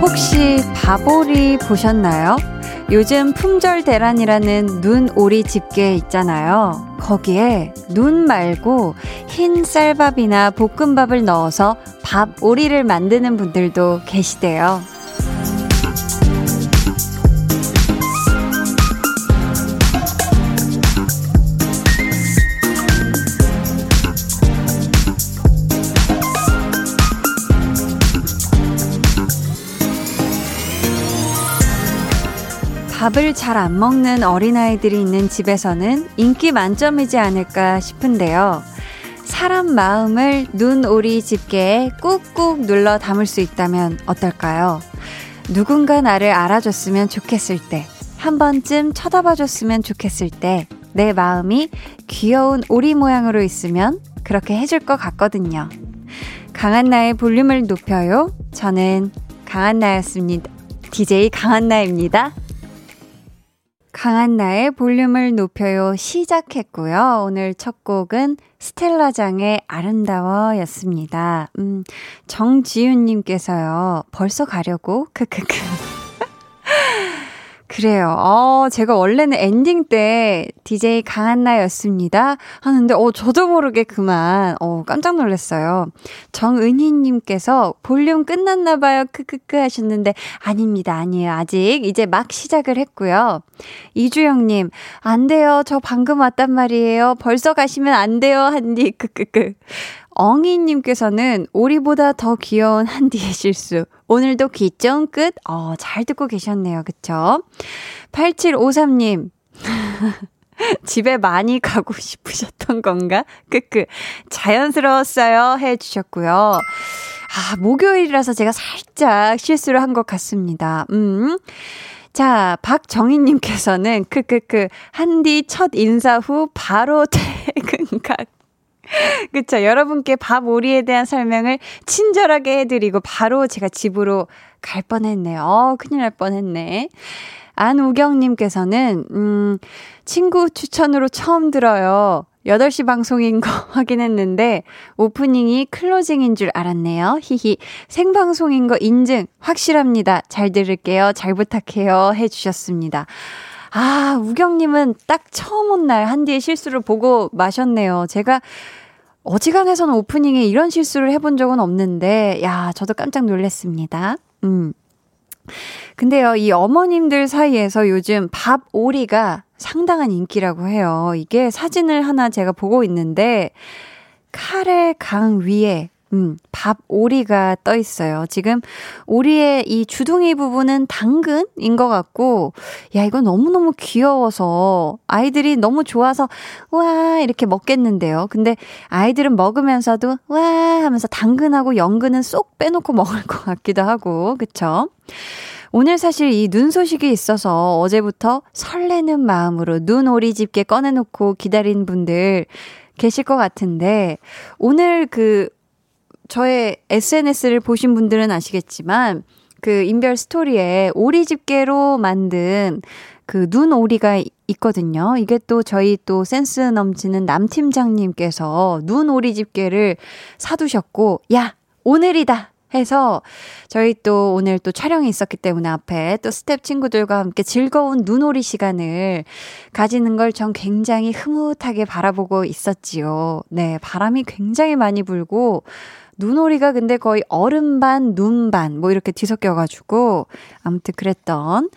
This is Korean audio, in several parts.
혹시 바보리 보셨나요? 요즘 품절 대란이라는 눈 오리 집게 있잖아요. 거기에 눈 말고 흰 쌀밥이나 볶음밥을 넣어서 밥 오리를 만드는 분들도 계시대요. 밥을 잘 안 먹는 어린아이들이 있는 집에서는 인기 만점이지 않을까 싶은데요. 사람 마음을 눈오리 집게에 꾹꾹 눌러 담을 수 있다면 어떨까요? 누군가 나를 알아줬으면 좋겠을 때, 한 번쯤 쳐다봐 줬으면 좋겠을 때, 내 마음이 귀여운 오리 모양으로 있으면 그렇게 해줄 것 같거든요. 강한 나의 볼륨을 높여요. 저는 강한 나였습니다. DJ 강한 나입니다. 강한 나의 볼륨을 높여요 시작했고요. 오늘 첫 곡은 스텔라장의 아름다워 였습니다. 음, 정지윤님께서요, 벌써 가려고? 크크크. 그래요. 어, 제가 원래는 엔딩 때 DJ 강한나였습니다. 하는데, 어, 저도 모르게 그만, 어, 깜짝 놀랐어요. 정은희님께서 볼륨 끝났나봐요. 크크크 하셨는데, 아닙니다. 아니에요. 아직 이제 막 시작을 했고요. 이주영님, 안 돼요. 저 방금 왔단 말이에요. 벌써 가시면 안 돼요. 한디, 크크크. 엉이님께서는 오리보다 더 귀여운 한디의 실수. 오늘도 귀점 끝? 어, 잘 듣고 계셨네요. 그쵸? 8753님. 집에 많이 가고 싶으셨던 건가? 크크. 자연스러웠어요. 해주셨고요. 아, 목요일이라서 제가 살짝 실수를 한 것 같습니다. 음. 자, 박정희님께서는 크크크. 한디 첫 인사 후 바로 퇴근 각. 그쵸. 여러분께 밥 오리에 대한 설명을 친절하게 해드리고 바로 제가 집으로 갈 뻔했네요. 어, 큰일 날 뻔했네. 안우경님께서는, 음, 친구 추천으로 처음 들어요. 8시 방송인 거 확인했는데, 오프닝이 클로징인 줄 알았네요. 히히. 생방송인 거 인증 확실합니다. 잘 들을게요. 잘 부탁해요. 해 주셨습니다. 아, 우경님은 딱 처음 온 날 한디의 실수를 보고 마셨네요. 제가 어지간해서는 오프닝에 이런 실수를 해본 적은 없는데, 야, 저도 깜짝 놀랐습니다. 음. 근데요, 이 어머님들 사이에서 요즘 밥 오리가 상당한 인기라고 해요. 이게 사진을 하나 제가 보고 있는데, 카레 강 위에 음, 밥 오리가 떠 있어요. 지금 오리의 이 주둥이 부분은 당근인 것 같고, 야, 이거 너무너무 귀여워서 아이들이 너무 좋아서, 와, 이렇게 먹겠는데요. 근데 아이들은 먹으면서도, 와, 하면서 당근하고 연근은 쏙 빼놓고 먹을 것 같기도 하고, 그쵸? 오늘 사실 이 눈 소식이 있어서 어제부터 설레는 마음으로 눈 오리 집게 꺼내놓고 기다린 분들 계실 것 같은데, 오늘 그 저의 SNS를 보신 분들은 아시겠지만 그 인별 스토리에 오리 집게로 만든 그 눈 오리가 있거든요. 이게 또 저희 또 센스 넘치는 남 팀장님께서 눈 오리 집게를 사두셨고, 야! 오늘이다! 해서 저희 또 오늘 또 촬영이 있었기 때문에 앞에 또 스텝 친구들과 함께 즐거운 눈오리 시간을 가지는 걸 전 굉장히 흐뭇하게 바라보고 있었지요. 네, 바람이 굉장히 많이 불고 눈오리가 근데 거의 얼음 반, 눈 반, 뭐 이렇게 뒤섞여가지고, 아무튼 그랬던.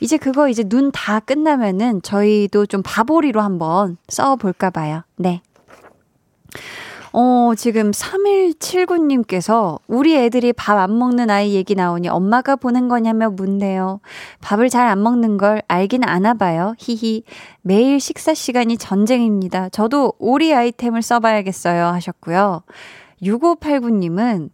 이제 그거 이제 눈 다 끝나면은 저희도 좀 바보리로 한번 써볼까 봐요. 네. 어, 지금 3179님께서 우리 애들이 밥 안 먹는 아이 얘기 나오니 엄마가 보낸 거냐며 묻네요. 밥을 잘 안 먹는 걸 알긴 아나 봐요. 히히. 매일 식사 시간이 전쟁입니다. 저도 오리 아이템을 써봐야겠어요. 하셨고요. 6589님은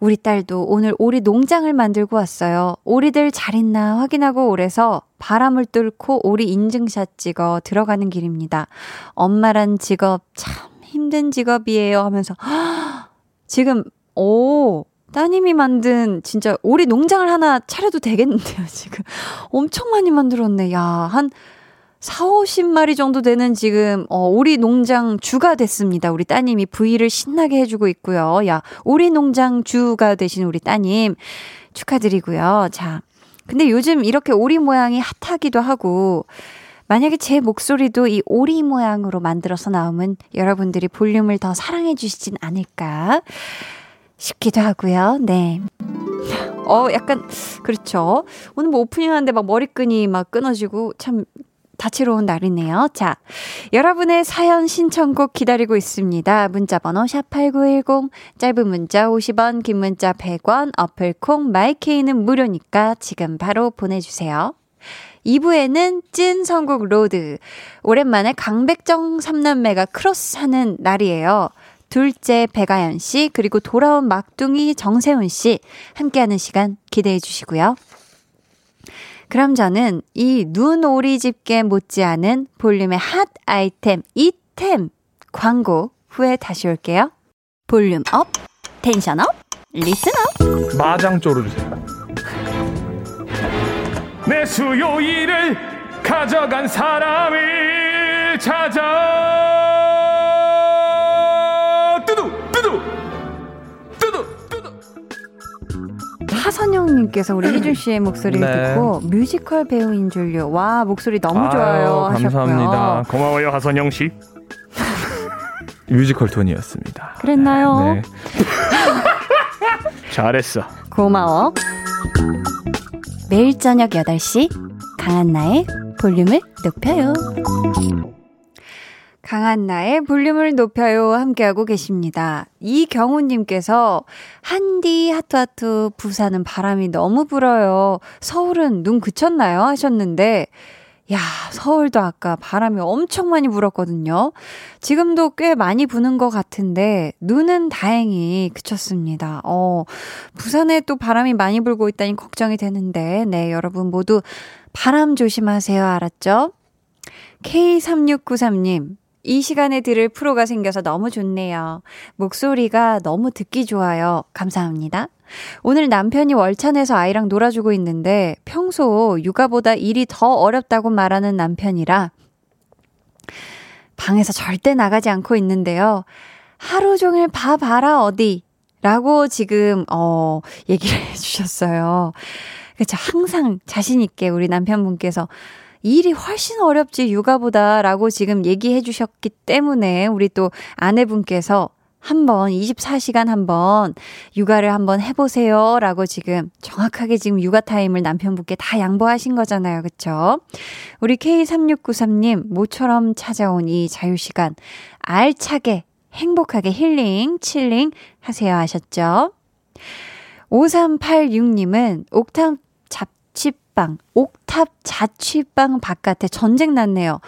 우리 딸도 오늘 오리 농장을 만들고 왔어요. 오리들 잘 있나 확인하고 오래서 바람을 뚫고 오리 인증샷 찍어 들어가는 길입니다. 엄마란 직업 참 힘든 직업이에요 하면서 지금 오 따님이 만든 진짜 오리 농장을 하나 차려도 되겠는데요, 지금. 엄청 많이 만들었네. 야, 한 4, 50마리 정도 되는 지금, 어, 오리 농장 주가 됐습니다. 우리 따님이 부위를 신나게 해주고 있고요. 야, 오리 농장 주가 되신 우리 따님 축하드리고요. 자. 근데 요즘 이렇게 오리 모양이 핫하기도 하고, 만약에 제 목소리도 이 오리 모양으로 만들어서 나오면 여러분들이 볼륨을 더 사랑해 주시진 않을까 싶기도 하고요. 네. 어, 약간, 그렇죠. 오늘 뭐 오프닝 하는데 막 머리끈이 막 끊어지고 참 다채로운 날이네요. 자, 여러분의 사연 신청곡 기다리고 있습니다. 문자 번호 샵8910, 짧은 문자 50원, 긴 문자 100원, 어플콩, 마이케이는 무료니까 지금 바로 보내주세요. 2부에는 찐 선곡 road. 오랜만에 강배정 삼남매가 크로스 하는 날이에요. 둘째 배가연 씨, 그리고 돌아온 막둥이 정세훈 씨, 함께하는 시간 기대해 주시고요. 그럼 저는 이 눈오리 집게 못지않은 볼륨의 핫 아이템, 이템 광고 후에 다시 올게요. volume up, tension up, listen up. 마장 쪼르주세요. 내 수요일을 가져간 사람을 찾아 하선영님께서 우리 희준 씨의 목소리를 네. 듣고 뮤지컬 배우인 줄요. 와 목소리 너무 좋아요 아유, 하셨고요. 감사합니다. 고마워요 하선영 씨. 뮤지컬 톤이었습니다. 그랬나요? 네. 잘했어. 고마워. 매일 저녁 8시 강한나의 볼륨을 높여요. 강한 나의 볼륨을 높여요 함께하고 계십니다. 이경우님께서 한디 하투하투 부산은 바람이 너무 불어요. 서울은 눈 그쳤나요? 하셨는데 야 서울도 아까 바람이 엄청 많이 불었거든요. 지금도 꽤 많이 부는 것 같은데 눈은 다행히 그쳤습니다. 어 부산에 또 바람이 많이 불고 있다니 걱정이 되는데 네 여러분 모두 바람 조심하세요 알았죠? K3693님, 이 시간에 들을 프로가 생겨서 너무 좋네요. 목소리가 너무 듣기 좋아요. 감사합니다. 오늘 남편이 월찬에서 아이랑 놀아주고 있는데 평소 육아보다 일이 더 어렵다고 말하는 남편이라 방에서 절대 나가지 않고 있는데요. 하루 종일 봐봐라 어디 라고 지금 어 얘기를 해주셨어요. 그쵸 항상 자신 있게 우리 남편분께서 일이 훨씬 어렵지 육아보다라고 지금 얘기해 주셨기 때문에 우리 또 아내분께서 한번 24시간 한번 육아를 한번 해보세요 라고 지금 정확하게 지금 육아 타임을 남편분께 다 양보하신 거잖아요. 그쵸? 우리 K3693님 모처럼 찾아온 이 자유시간 알차게 행복하게 힐링, 칠링 하세요 하셨죠? 5386님은 옥탑 자취방, 옥탑 자취방 바깥에 전쟁 났네요.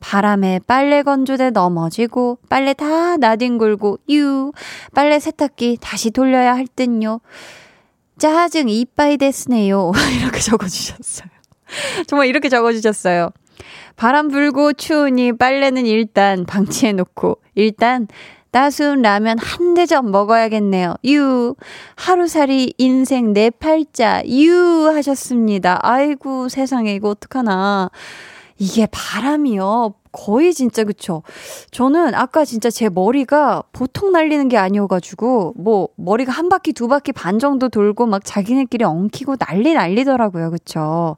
바람에 빨래 건조대 넘어지고 빨래 다 나뒹굴고 유 빨래 세탁기 다시 돌려야 할 듯요. 짜증 이빠이 데스네요. 이렇게 적어주셨어요. 정말 이렇게 적어주셨어요. 바람 불고 추우니 빨래는 일단 방치해 놓고 일단 따스운 라면 한 대접 먹어야겠네요. 유. 하루살이 인생 내 팔자. 유. 하셨습니다. 아이고, 세상에, 이거 어떡하나. 이게 바람이요. 거의 진짜 그쵸. 저는 아까 진짜 제 머리가 보통 날리는 게 아니어가지고, 뭐, 머리가 한 바퀴, 두 바퀴 반 정도 돌고 막 자기네끼리 엉키고 난리 난리더라고요. 그쵸.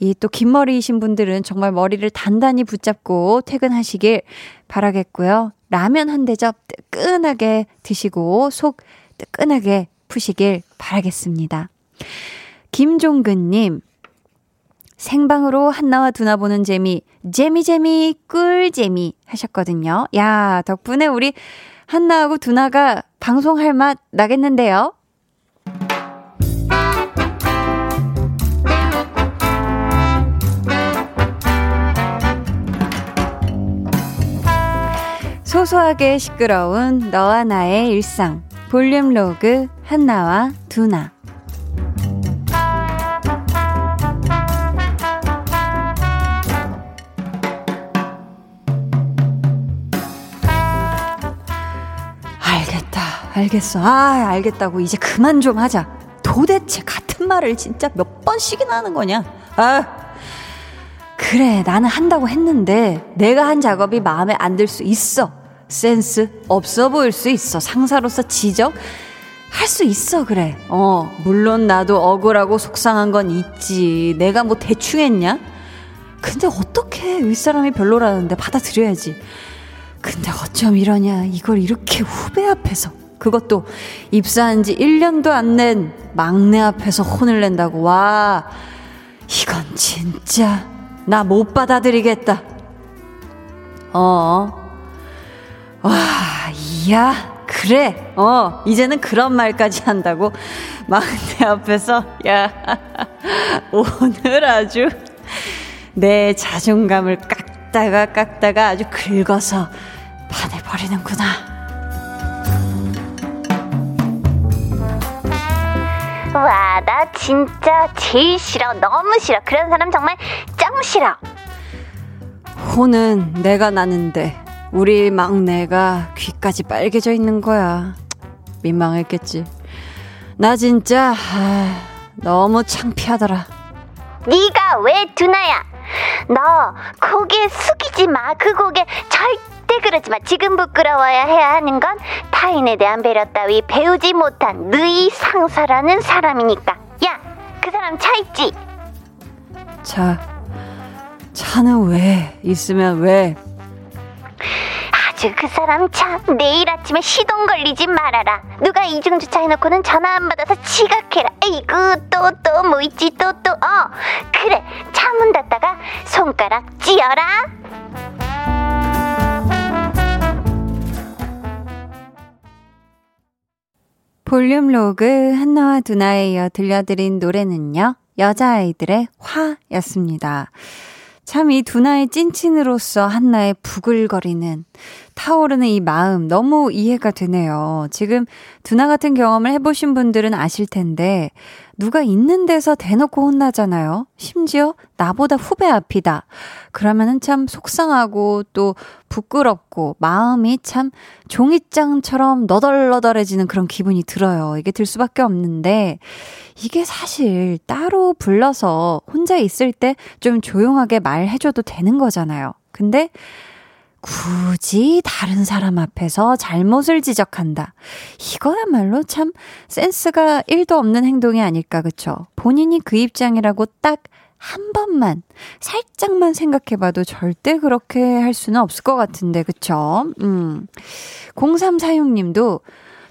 이 또 긴 머리이신 분들은 정말 머리를 단단히 붙잡고 퇴근하시길 바라겠고요. 라면 한 대접 뜨끈하게 드시고 속 뜨끈하게 푸시길 바라겠습니다. 김종근님, 생방으로 한나와 두나 보는 재미, 재미재미, 꿀재미 하셨거든요. 야, 덕분에 우리 한나하고 두나가 방송할 맛 나겠는데요? 소소하게 시끄러운 너와 나의 일상. 볼륨 로그 한나와 두나. 알겠어. 아, 알겠다고. 이제 그만 좀 하자. 도대체 같은 말을 진짜 몇 번씩이나 하는 거냐? 아, 그래, 나는 한다고 했는데, 내가 한 작업이 마음에 안 들 수 있어. 센스 없어 보일 수 있어. 상사로서 지적 할 수 있어, 그래. 어, 물론 나도 억울하고 속상한 건 있지. 내가 뭐 대충 했냐? 근데 어떻게 윗사람이 별로라는데 받아들여야지. 근데 어쩜 이러냐. 이걸 이렇게 후배 앞에서. 그것도 입사한 지 1년도 안 낸 막내 앞에서 혼을 낸다고. 와, 이건 진짜 나 못 받아들이겠다. 어. 와, 이야. 그래, 어, 이제는 그런 말까지 한다고. 막내 앞에서, 야, 오늘 아주 내 자존감을 깎다가 깎다가 아주 긁어서 반해버리는구나. 와, 나 진짜 제일 싫어. 너무 싫어. 그런 사람 정말 짱 싫어. 혼은 내가 나는데 우리 막내가 귀까지 빨개져 있는 거야. 민망했겠지. 나 진짜 아, 너무 창피하더라. 네가 왜 두나야? 너 고개 숙이지 마. 그 고개 절대 그러지 마. 지금 부끄러워야 해야 하는 건 타인에 대한 배려 따위 배우지 못한 너희 상사라는 사람이니까. 야, 그 사람 차 있지? 차, 차는 왜 있으면 왜? 아주 그 사람 차 내일 아침에 시동 걸리지 말아라. 누가 이중 주차해놓고는 전화 안 받아서 지각해라. 에이구 또 또 뭐 있지 또 또 어 그래 차 문 닫다가 손가락 찧어라. 볼륨 로그 한나와 두나에 이어 들려드린 노래는요. 여자아이들의 화였습니다. 참 이 두나의 찐친으로서 한나의 부글거리는 타오르는 이 마음 너무 이해가 되네요. 지금 두나 같은 경험을 해보신 분들은 아실 텐데 누가 있는 데서 대놓고 혼나잖아요. 심지어 나보다 후배 앞이다. 그러면은 참 속상하고 또 부끄럽고 마음이 참 종이장처럼 너덜너덜해지는 그런 기분이 들어요. 이게 들 수밖에 없는데 이게 사실 따로 불러서 혼자 있을 때 좀 조용하게 말해줘도 되는 거잖아요. 근데 굳이 다른 사람 앞에서 잘못을 지적한다. 이거야말로 참 센스가 1도 없는 행동이 아닐까, 그쵸? 본인이 그 입장이라고 딱 한 번만, 살짝만 생각해봐도 절대 그렇게 할 수는 없을 것 같은데, 그쵸? 음. 0346님도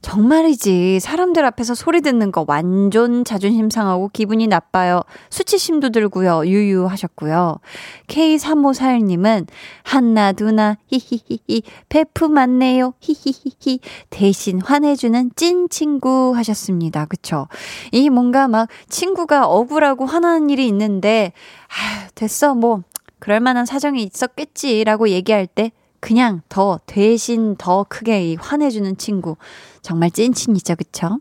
정말이지. 사람들 앞에서 소리 듣는 거 완전 자존심 상하고 기분이 나빠요. 수치심도 들고요. 유유하셨고요. K3541님은 한나 두나 히히히히 베프 맞네요. 히히히히 대신 화내주는 찐 친구 하셨습니다. 그쵸? 이 뭔가 막 친구가 억울하고 화나는 일이 있는데 아 됐어 뭐 그럴 만한 사정이 있었겠지라고 얘기할 때 그냥 더 대신 더 크게 화내주는 친구. 정말 찐친이죠, 그쵸?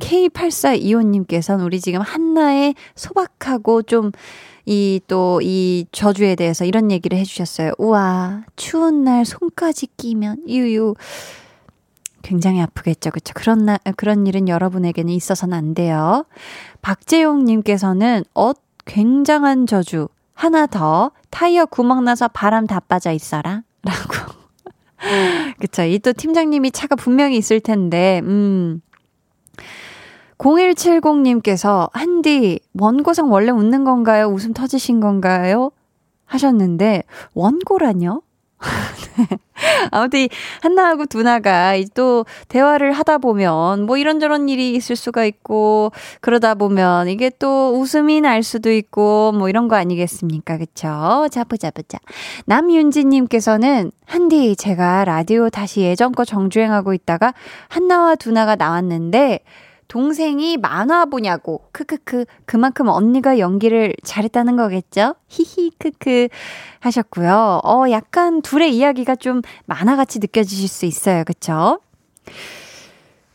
K8425님께서는 우리 지금 한나의 소박하고 좀, 이, 또, 이 저주에 대해서 이런 얘기를 해주셨어요. 우와, 추운 날 손까지 끼면, 유유. 굉장히 아프겠죠. 그쵸? 그런 날, 그런 일은 여러분에게는 있어서는 안 돼요. 박재용 님께서는, 어, 굉장한 저주. 하나 더. 타이어 구멍 나서 바람 다 빠져 있어라. 라고. 그쵸. 이 또 팀장님이 차가 분명히 있을 텐데, 음. 0170님께서, 한디, 원고성 원래 웃는 건가요? 웃음 터지신 건가요? 하셨는데, 원고라뇨? 네. 아무튼 한나하고 두나가 또 대화를 하다 보면 뭐 이런저런 일이 있을 수가 있고 그러다 보면 이게 또 웃음이 날 수도 있고 뭐 이런 거 아니겠습니까? 그쵸? 자, 보자, 보자. 남윤지님께서는 한디 제가 라디오 다시 예전 거 정주행하고 있다가 한나와 두나가 나왔는데 동생이 만화 보냐고. 크크크. 그만큼 언니가 연기를 잘했다는 거겠죠? 히히 크크 하셨고요. 어, 약간 둘의 이야기가 좀 만화같이 느껴지실 수 있어요. 그쵸?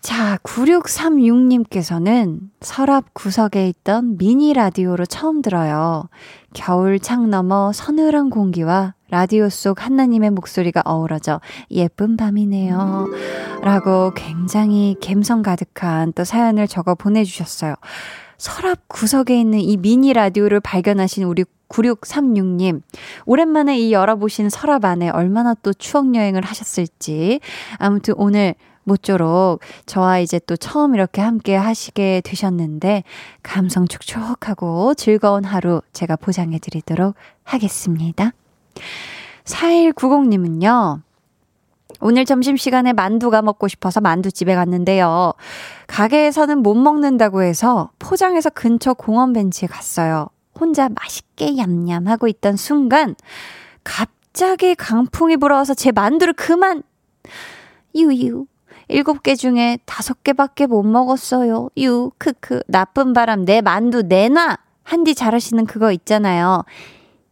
자, 9636님께서는 서랍 구석에 있던 미니 라디오로 처음 들어요. 겨울 창 너머 서늘한 공기와 라디오 속 한나님의 목소리가 어우러져 예쁜 밤이네요. 라고 굉장히 감성 가득한 또 사연을 적어 보내주셨어요. 서랍 구석에 있는 이 미니 라디오를 발견하신 우리 9636님. 오랜만에 이 열어보신 서랍 안에 얼마나 또 추억여행을 하셨을지. 아무튼 오늘 모쪼록 저와 이제 또 처음 이렇게 함께 하시게 되셨는데 감성 촉촉하고 즐거운 하루 제가 보장해 드리도록 하겠습니다. 4190님은요. 오늘 점심시간에 만두가 먹고 싶어서 만두집에 갔는데요. 가게에서는 못 먹는다고 해서 포장해서 근처 공원 벤치에 갔어요. 혼자 맛있게 얌얌하고 있던 순간 갑자기 강풍이 불어와서 제 만두를 그만 유유 일곱 개 중에 다섯 개밖에 못 먹었어요. 유, 크크. 나쁜 바람, 내 만두 내놔! 한디 잘하시는 그거 있잖아요.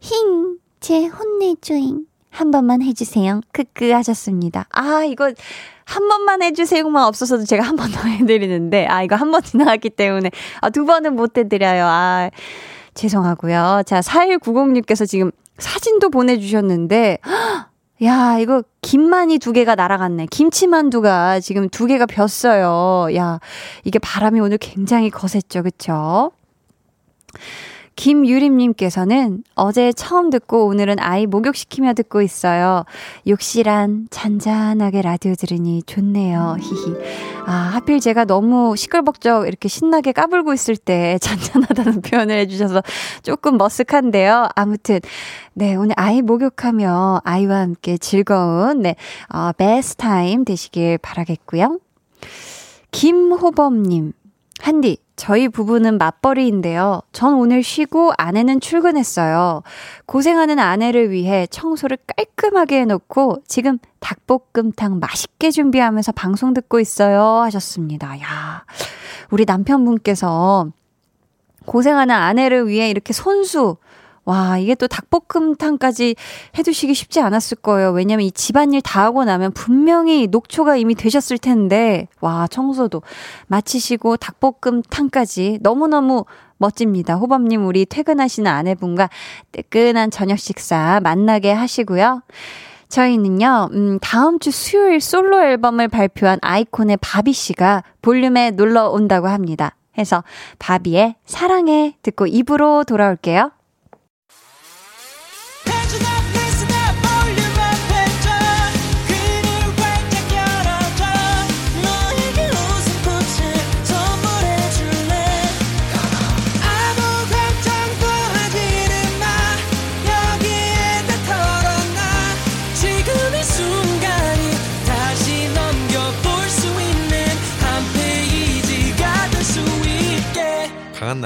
힝, 제 혼내줘잉. 한 번만 해주세요. 크크 하셨습니다. 아, 이거 한 번만 해주세요만 없어서도 제가 한 번 더 해드리는데, 아, 이거 한 번 지나갔기 때문에, 아, 두 번은 못 해드려요. 아, 죄송하고요. 자, 4190님께서 지금 사진도 보내주셨는데, 야, 이거 김만이 두 개가 날아갔네. 김치만두가 지금 두 개가 폈어요. 야, 이게 바람이 오늘 굉장히 거셌죠. 그쵸? 김유림님께서는 어제 처음 듣고 오늘은 아이 목욕시키며 듣고 있어요. 욕실한 잔잔하게 라디오 들으니 좋네요. 히히. 아, 하필 제가 너무 시끌벅적 이렇게 신나게 까불고 있을 때 잔잔하다는 표현을 해주셔서 조금 머쓱한데요. 아무튼, 네, 오늘 아이 목욕하며 아이와 함께 즐거운, 네, 어, 베스트 타임 되시길 바라겠고요. 김호범님, 한디, 저희 부부는 맞벌이인데요. 전 오늘 쉬고 아내는 출근했어요. 고생하는 아내를 위해 청소를 깔끔하게 해놓고 지금 닭볶음탕 맛있게 준비하면서 방송 듣고 있어요. 하셨습니다. 야, 우리 남편분께서 고생하는 아내를 위해 이렇게 손수 와, 이게 또 닭볶음탕까지 해두시기 쉽지 않았을 거예요. 왜냐면 이 집안일 다 하고 나면 분명히 녹초가 이미 되셨을 텐데, 와, 청소도 마치시고 닭볶음탕까지 너무너무 멋집니다. 호범님, 우리 퇴근하시는 아내분과 뜨끈한 저녁 식사 만나게 하시고요. 저희는요, 음, 다음 주 수요일 솔로 앨범을 발표한 아이콘의 바비 씨가 볼륨에 놀러 온다고 합니다. 해서 바비의 사랑해 듣고 입으로 돌아올게요.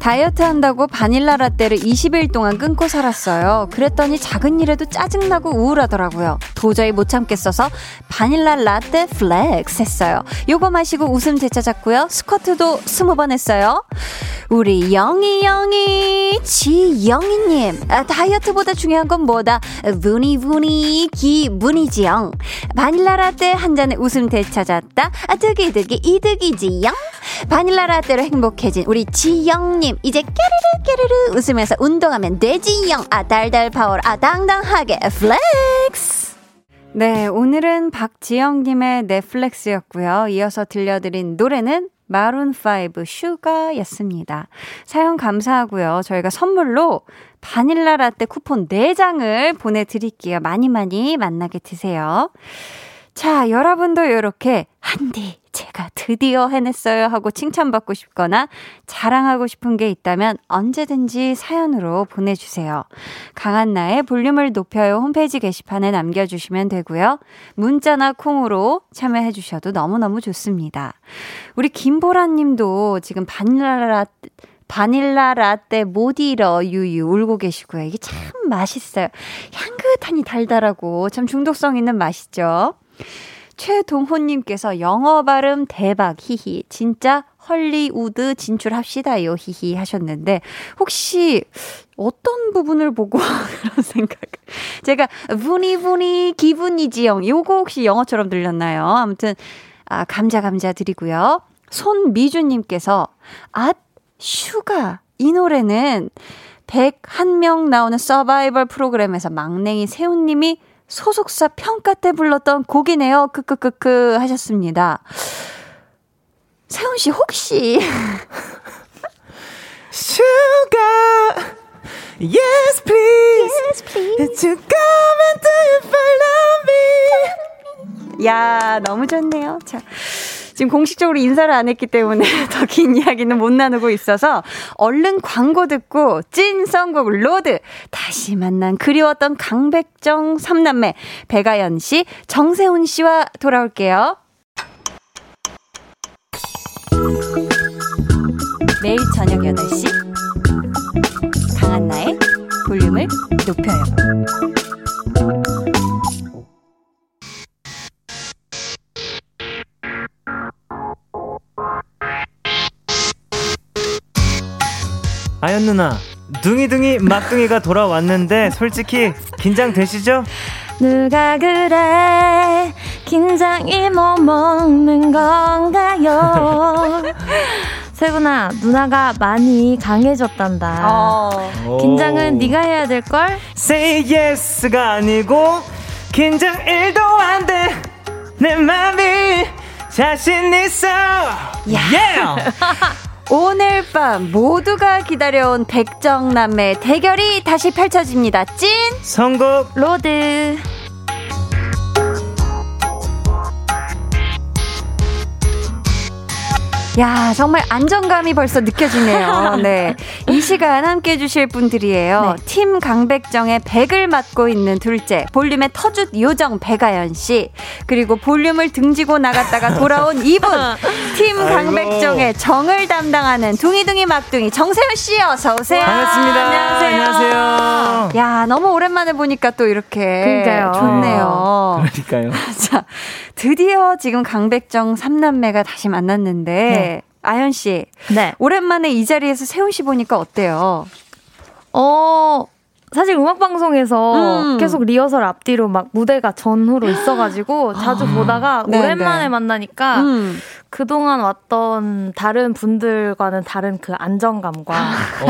다이어트 한다고 바닐라 라떼를 20일 동안 끊고 살았어요. 그랬더니 작은 일에도 짜증나고 우울하더라고요. 도저히 못 참겠어서 바닐라 라떼 flex 했어요. 요거 마시고 웃음 되찾았고요. 스쿼트도 20번 했어요. 우리 영이 영이 지영이님 아, 다이어트보다 중요한 건 뭐다 분이 분이 기분이지영 바닐라 라떼 한 잔에 웃음 되찾았다 아, 득이 득이 이득이지영 바닐라 라떼로 행복해진 우리 지영님 이제 깨르르 깨르르 웃으면서 운동하면 되지영 아 달달 파워 아 당당하게 flex 네 오늘은 박지영 님의 네 flex였고요 이어서 들려드린 노래는 마룬5 Sugar였습니다. 사연 감사하고요. 저희가 선물로 바닐라 라떼 쿠폰 4장을 보내드릴게요. 많이 많이 맛나게 드세요. 자, 여러분도 이렇게 한디 제가 드디어 해냈어요 하고 칭찬받고 싶거나 자랑하고 싶은 게 있다면 언제든지 사연으로 보내주세요. 강한나의 볼륨을 높여요 홈페이지 게시판에 남겨주시면 되고요. 문자나 콩으로 참여해주셔도 너무너무 좋습니다. 우리 김보라 님도 지금 바닐라 바닐라 라떼 못 잃어 유유 울고 계시고요. 이게 참 맛있어요. 향긋하니 달달하고 참 중독성 있는 맛이죠. 최동호님께서 영어 발음 대박 히히 진짜 헐리우드 진출합시다요 히히 하셨는데 혹시 어떤 부분을 보고 그런 생각 제가 분이분이 기분이지영 요거 혹시 영어처럼 들렸나요? 아무튼 아 감자 감자 드리고요. 손미주님께서 앗 Sugar 이 노래는 101명 나오는 서바이벌 프로그램에서 막냉이 세운님이 소속사 평가 때 불렀던 곡이네요. 크크크크 하셨습니다. 세운 씨 혹시 Sugar Yes please Yes please Won't you come and put it down on me 야, 너무 좋네요. 자. 지금 공식적으로 인사를 안 했기 때문에 더 긴 이야기는 못 나누고 있어서 얼른 광고 듣고 찐 선곡 로드 다시 만난 그리웠던 강백정 삼남매 백아연 씨, 정세운 씨와 돌아올게요. 매일 저녁 8시 강한나의 볼륨을 높여요. 아연 누나 둥이둥이 막둥이가 돌아왔는데 솔직히 긴장되시죠? 누가 그래? 긴장이 뭐 먹는 건가요? 세훈아 누나가 많이 강해졌단다. 어. 긴장은 네가 해야 될 걸? Say yes가 아니고 긴장 1도 안 돼 내 맘이 자신 있어. yeah! 오늘 밤 모두가 기다려온 백정남매 대결이 다시 펼쳐집니다. 찐 선곡 로드 야, 정말 안정감이 벌써 느껴지네요. 네. 이 시간 함께 해주실 분들이에요. 네. 팀 강백정의 백을 맡고 있는 둘째, 볼륨의 터줏 요정 백아연 씨. 그리고 볼륨을 등지고 나갔다가 돌아온 이분, 팀. 강백정의 정을 담당하는 둥이둥이 막둥이 정세현 씨 어서오세요. 반갑습니다 안녕하세요. 안녕하세요 야, 너무 오랜만에 보니까 또 이렇게 그러니까요. 좋네요. 그러니까요 자, 드디어 지금 강백정 삼남매가 다시 만났는데 네. 아연 씨 네. 오랜만에 이 자리에서 세훈 씨 보니까 어때요? 어 사실 음악 방송에서 음. 계속 리허설 앞뒤로 막 무대가 전후로 있어가지고 자주 보다가 네, 오랜만에 네. 만나니까 음. 그동안 왔던 다른 분들과는 다른 그 안정감과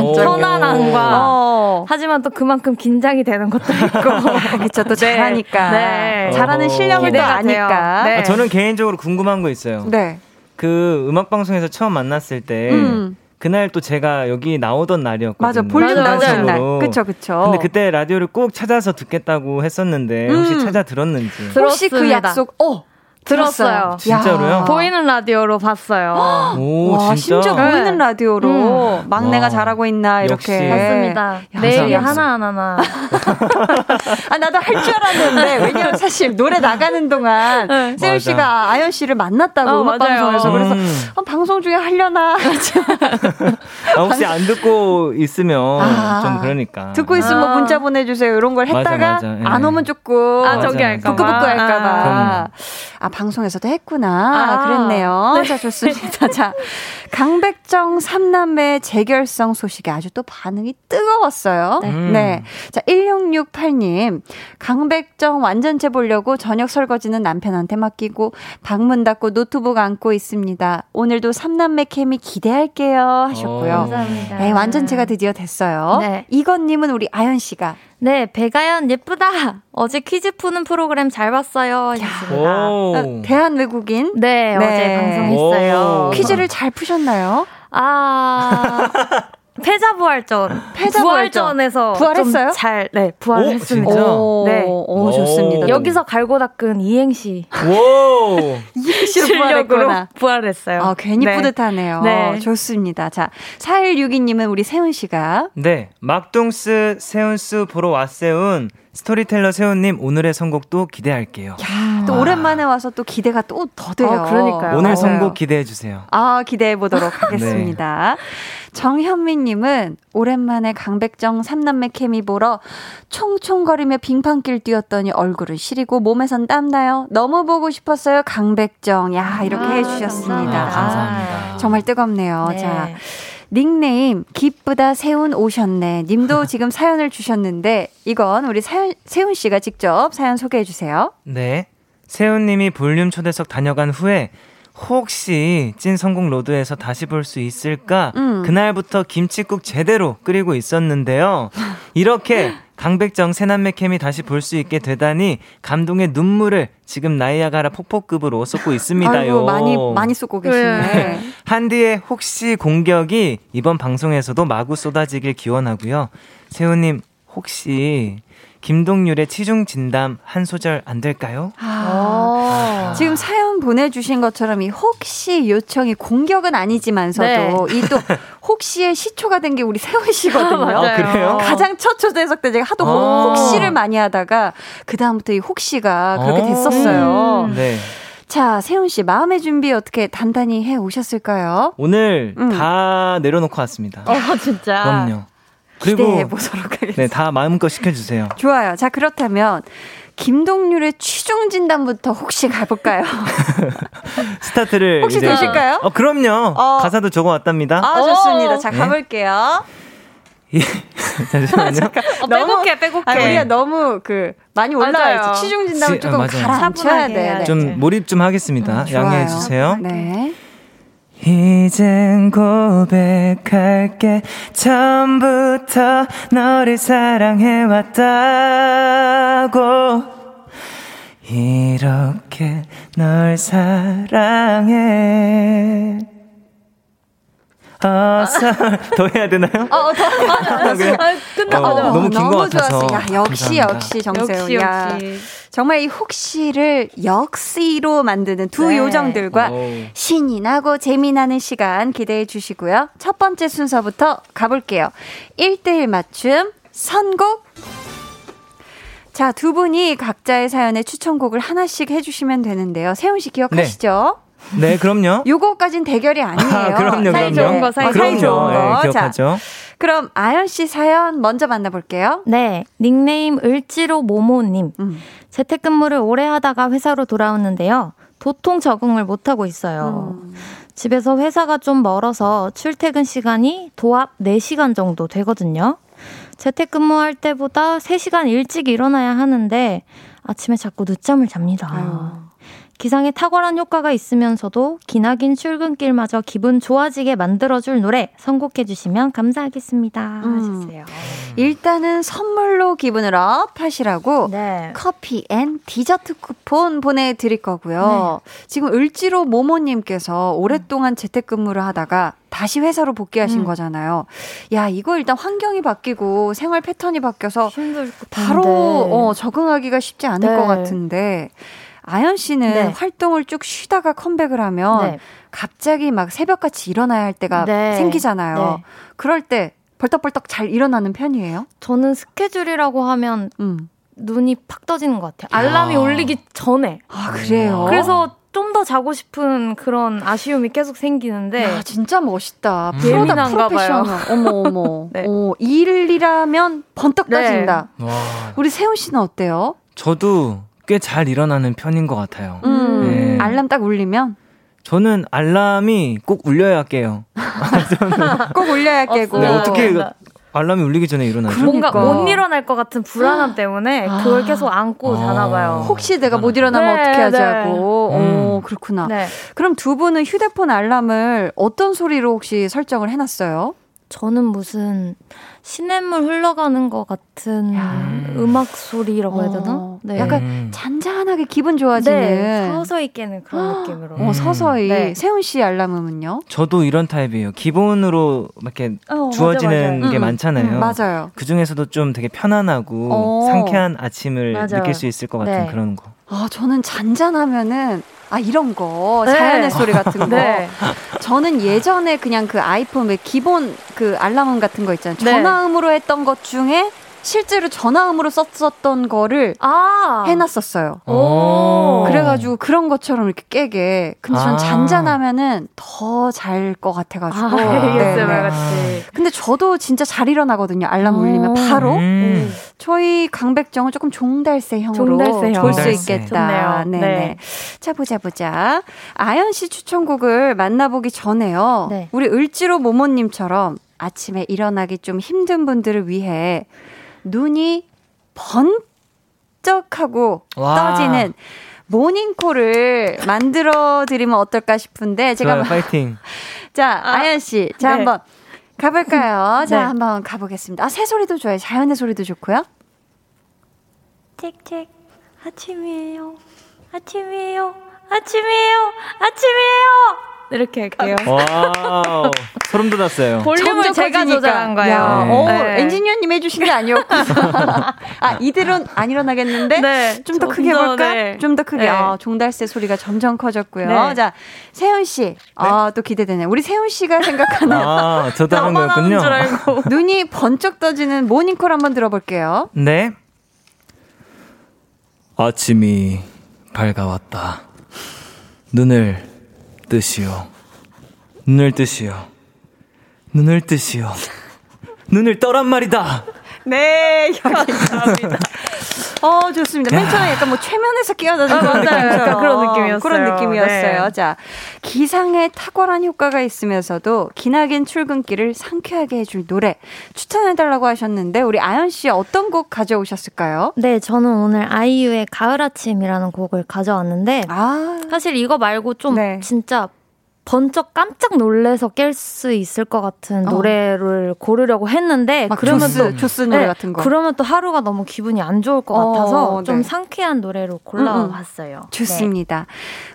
오. 편안함과 어. 하지만 또 그만큼 긴장이 되는 것도 있고 그쵸, 또 잘하니까. 네. 잘하는 어. 실력을 또. 아니까. 네. 아, 저는 개인적으로 궁금한 거 있어요 네. 그 음악 방송에서 처음 만났을 때 음. 그날 또 제가 여기 나오던 날이었거든요. 맞아, 볼륨 나오신 날. 그쵸, 그쵸. 근데 그때 라디오를 꼭 찾아서 듣겠다고 했었는데 혹시 음. 찾아 들었는지. 혹시 그 들었습니다. 약속, 어! 들었어요. 진짜로요? 야. 보이는 라디오로 봤어요. 오 와, 진짜. 심지어 네. 보이는 라디오로 막내가 와. 잘하고 있나. 이렇게. 맞습니다. 야, 내일이 감사합니다. 하나 하나나. 아, 나도 할 줄 알았는데, 왜냐면 사실 노래 나가는 동안, 네. 맞아. 씨가 아연 씨를 만났다고, 어, 음악. 방송에서. 그래서, 음. 어, 방송 중에 하려나. 아, 혹시 안 듣고 있으면 아. 좀 그러니까. 듣고 있으면 아. 문자 보내주세요. 이런 걸 맞아, 했다가, 맞아. 예. 안 오면 조금. 아, 맞아, 저기 맞아. 할까봐. 부끄부끄 할까봐. 아. 아, 방송에서도 했구나. 아. 그랬네요. 자, 좋습니다. 자, 강백정 삼남매 재결성 소식에 아주 또 반응이 뜨거웠어요. 네. 네. 자, 1668님. 강백정 완전체 보려고 저녁 설거지는 남편한테 맡기고 방문 닫고 노트북 안고 있습니다. 오늘도 삼남매 케미 기대할게요. 하셨고요. 어. 감사합니다. 네, 완전체가 드디어 됐어요. 네. 이건님은 우리 아연 씨가 네, 배가연 예쁘다. 어제 퀴즈 푸는 프로그램 잘 봤어요. 어, 대한 외국인 네, 네. 어제 방송했어요. 오. 퀴즈를 잘 푸셨나요? 아, 패자부활전. 패자부활전. 부활전에서 부활했어요? 좀 잘, 네, 오, 부활했습니다. 오, 네. 오, 좋습니다. 오. 여기서 갈고 닦은 이행시 오. 이행시로 실력으로 부활했구나. 부활했어요. 아, 괜히 네. 뿌듯하네요. 네. 좋습니다. 자, 4162님은 우리 세운 씨가 네, 막둥스 세운스 보러 왔세운 스토리텔러 세훈님 오늘의 선곡도 기대할게요. 야, 또 오랜만에 와서 또 기대가 또 더 돼요. 아, 그러니까요. 오늘 선곡 기대해 주세요. 아, 기대해 보도록 하겠습니다. 네. 정현미님은 오랜만에 강백정 삼남매 케미 보러 총총거리며 빙판길 뛰었더니 얼굴은 시리고 몸에선 땀나요. 너무 보고 싶었어요. 강백정. 야, 이렇게 아, 해주셨습니다. 감사합니다. 감사합니다. 아, 정말 뜨겁네요. 네. 자. 닉네임 기쁘다 세운 오셨네 님도 지금 사연을 주셨는데 이건 우리 사연, 세운 씨가 직접 사연 소개해 주세요. 네. 세운 님이 볼륨 초대석 다녀간 후에 혹시 찐 선곡 로드에서 다시 볼 수 있을까? 음. 그날부터 김치국 제대로 끓이고 있었는데요. 이렇게 강백정 삼남매 케미 다시 볼 수 있게 되다니 감동의 눈물을 지금 나이아가라 폭포급으로 쏟고 있습니다요. 아이고, 많이 많이 쏟고 계시네. 네. 한디의 혹시 공격이 이번 방송에서도 마구 쏟아지길 기원하고요. 세훈님 혹시 김동률의 치중 진담 한 소절 안 될까요? 아, 아. 지금 사연 보내주신 것처럼 이 혹시 요청이 공격은 아니지만서도 네. 이또 혹시의 시초가 된 게 우리 세훈 씨거든요. 아, 그래요? 가장 첫 초대석 때 제가 하도 아. 혹시를 많이 하다가 그 다음부터 이 혹시가 그렇게 아. 됐었어요. 음. 네. 자, 세훈 씨 마음의 준비 어떻게 단단히 해 오셨을까요? 오늘 음. 다 내려놓고 왔습니다. 어, 진짜. 그럼요. 기대해 보도록 하겠습니다. 네, 다 마음껏 시켜주세요. 좋아요. 자, 그렇다면 김동률의 취중 진단부터 혹시 가볼까요? 스타트를 혹시 이제... 되실까요? 어, 그럼요. 어. 가사도 적어 왔답니다. 아, 좋습니다. 자, 네. 가볼게요. 예. 잠시만요. 어, 빼곡해, 빼곡해. 아, 우리가 너무 그 많이 올라와 있어. 취중 진단을 조금 아, 가라앉혀야 돼. 좀 몰입 좀 하겠습니다. 음, 양해해 주세요. 네. 이젠 고백할게 처음부터 너를 사랑해왔다고 이렇게 널 사랑해 어서 더 해야 되나요? 어, 어 더. 아, 그래? 아, 끝나. 어, 너무 긴 것 같아서. 야, 역시 감사합니다. 역시 정세훈. 역시 역시. 정말 이 혹시를 역시로 만드는 두 네. 요정들과 오. 신이 나고 재미나는 시간 기대해 주시고요. 첫 번째 순서부터 가볼게요. 1대1 맞춤 선곡 자, 두 분이 각자의 사연에 추천곡을 하나씩 해주시면 되는데요. 세훈 씨 기억하시죠? 네, 네 그럼요. 요거까진 대결이 아니에요. 아, 그럼요, 사이 그럼요. 좋은 거, 사이, 아, 사이 좋은 거. 네, 기억하죠. 자, 그럼 아연 씨 사연 먼저 만나볼게요. 네, 닉네임 을지로 모모님. 음. 재택근무를 오래 하다가 회사로 돌아왔는데요. 도통 적응을 못하고 있어요. 음. 집에서 회사가 좀 멀어서 출퇴근 시간이 도합 4시간 정도 되거든요. 재택근무할 때보다 3시간 일찍 일어나야 하는데 아침에 자꾸 늦잠을 잡니다. 아유. 기상에 탁월한 효과가 있으면서도 기나긴 출근길마저 기분 좋아지게 만들어줄 노래 선곡해주시면 감사하겠습니다. 음. 하셨어요. 일단은 선물로 기분을 up 하시라고 네. 커피 and 디저트 쿠폰 보내드릴 거고요. 네. 지금 을지로 모모님께서 오랫동안 재택근무를 하다가 다시 회사로 복귀하신 음. 거잖아요. 야, 이거 일단 환경이 바뀌고 생활 패턴이 바뀌어서 바로 어, 적응하기가 쉽지 않을 네. 것 같은데 아연 씨는 네. 활동을 쭉 쉬다가 컴백을 하면 네. 갑자기 막 새벽같이 일어나야 할 때가 네. 생기잖아요. 네. 그럴 때 벌떡벌떡 잘 일어나는 편이에요? 저는 스케줄이라고 하면 음. 눈이 팍 떠지는 것 같아요. 알람이 아. 울리기 전에. 아, 그래요? 그래서 좀 더 자고 싶은 그런 아쉬움이 계속 생기는데. 야, 진짜 멋있다. 음. 프로다 프로페셔널. 어머, 어머. 네. 오, 일이라면 번떡 네. 떠진다. 네. 우리 세훈 씨는 어때요? 저도 꽤 잘 일어나는 편인 것 같아요. 음, 네. 알람 딱 울리면? 저는 알람이 꼭 울려야 깨요. 꼭 울려야 깨고. 네, 어떻게 알람이 울리기 전에 일어나죠? 뭔가 못 일어날 것 같은 불안함 때문에 아. 그걸 계속 안고 아. 자나 봐요. 혹시 내가 못 일어나면 네, 어떻게 하자고. 네. 음. 오, 그렇구나. 네. 그럼 두 분은 휴대폰 알람을 어떤 소리로 혹시 설정을 해놨어요? 저는 무슨 시냇물 흘러가는 것 같은 음악 소리라고 해야 되나? 어, 네. 약간 음. 잔잔하게 기분 좋아지는 네, 서서히 깨는 그런 느낌으로. 어, 서서히. 네. 세훈 씨 알람음은요? 저도 이런 타입이에요. 기본으로 이렇게 어, 주어지는 맞아, 맞아. 게 음, 많잖아요. 음, 맞아요. 그 중에서도 좀 되게 편안하고 어. 상쾌한 아침을 맞아요. 느낄 수 있을 것 같은 네. 그런 거. 아, 저는 잔잔하면은 아 이런 거 네. 자연의 소리 같은 거. 네. 저는 예전에 그냥 그 아이폰 왜 기본 그 알람음 같은 거 있잖아요. 네. 전화음으로 했던 것 중에 실제로 전화음으로 썼었던 거를 아. 해놨었어요. 오. 그래가지고 그런 것처럼 이렇게 깨게. 근데 전 아. 잔잔하면은 더 잘 것 같아가지고. 아, 네, 네. 근데 저도 진짜 잘 일어나거든요. 알람 울리면 오. 바로. 음. 저희 강백정은 조금 종달새형으로 종달새형. 볼 수. 있겠다. 네네. 네. 자 보자 보자. 아연 씨 추천곡을 만나보기 전에요. 네. 우리 을지로 모모님처럼 아침에 일어나기 좀 힘든 분들을 위해 눈이 번쩍하고 와. 떠지는 모닝콜을 만들어 드리면 어떨까 싶은데 제가 좋아요, 파이팅. 자, 아연 씨. 자, 네. 한번 가볼까요? 자, 네. 한번 가보겠습니다. 아, 새 소리도 좋아요. 자연의 소리도 좋고요. 틱틱 아침이에요. 아침이에요. 아침이에요. 아침이에요. 이렇게 할게요. wow. 소름 돋았어요. 볼륨을 제가. 조절한 거예요. 야, 네. 어, 네. 엔지니어님 해주신 게 아니었구나. 아, 이대로는 안 일어나겠는데? 네, 좀더 좀 크게 더, 해볼까? 네. 좀더 크게. 네. 아, 종달새 소리가 점점 커졌고요. 네. 자, 세훈씨. 아, 또 기대되네. 우리 세훈씨가 생각하는 아, 저도 하는 거였군요. 줄 알고. 눈이 번쩍 떠지는 모닝콜 한번 들어볼게요. 네. 아침이 밝아왔다. 눈을 뜨시오. 눈을 뜨시오. 눈을 뜨시오. 눈을 떠란 말이다. 네, 여기까지입니다. 어, 좋습니다. 맨 처음에 약간 뭐 최면에서 끼어드는 아, 그런. 약간 그런 느낌이었어요. 그런 느낌이었어요. 네. 자, 기상에 탁월한 효과가 있으면서도 기나긴 출근길을 상쾌하게 해줄 노래 추천해달라고 하셨는데 우리 아연 씨 어떤 곡 가져오셨을까요? 네, 저는 오늘 아이유의 가을 아침이라는 곡을 가져왔는데 아, 사실 이거 말고 좀 네. 진짜 번쩍 깜짝 놀래서 깰 수 있을 것 같은 어. 노래를 고르려고 했는데 막 그러면 조스, 또 조스 노래 네, 같은 거. 그러면 또 하루가 너무 기분이 안 좋을 것 어, 같아서 좀 네. 상쾌한 노래로 골라봤어요. 좋습니다.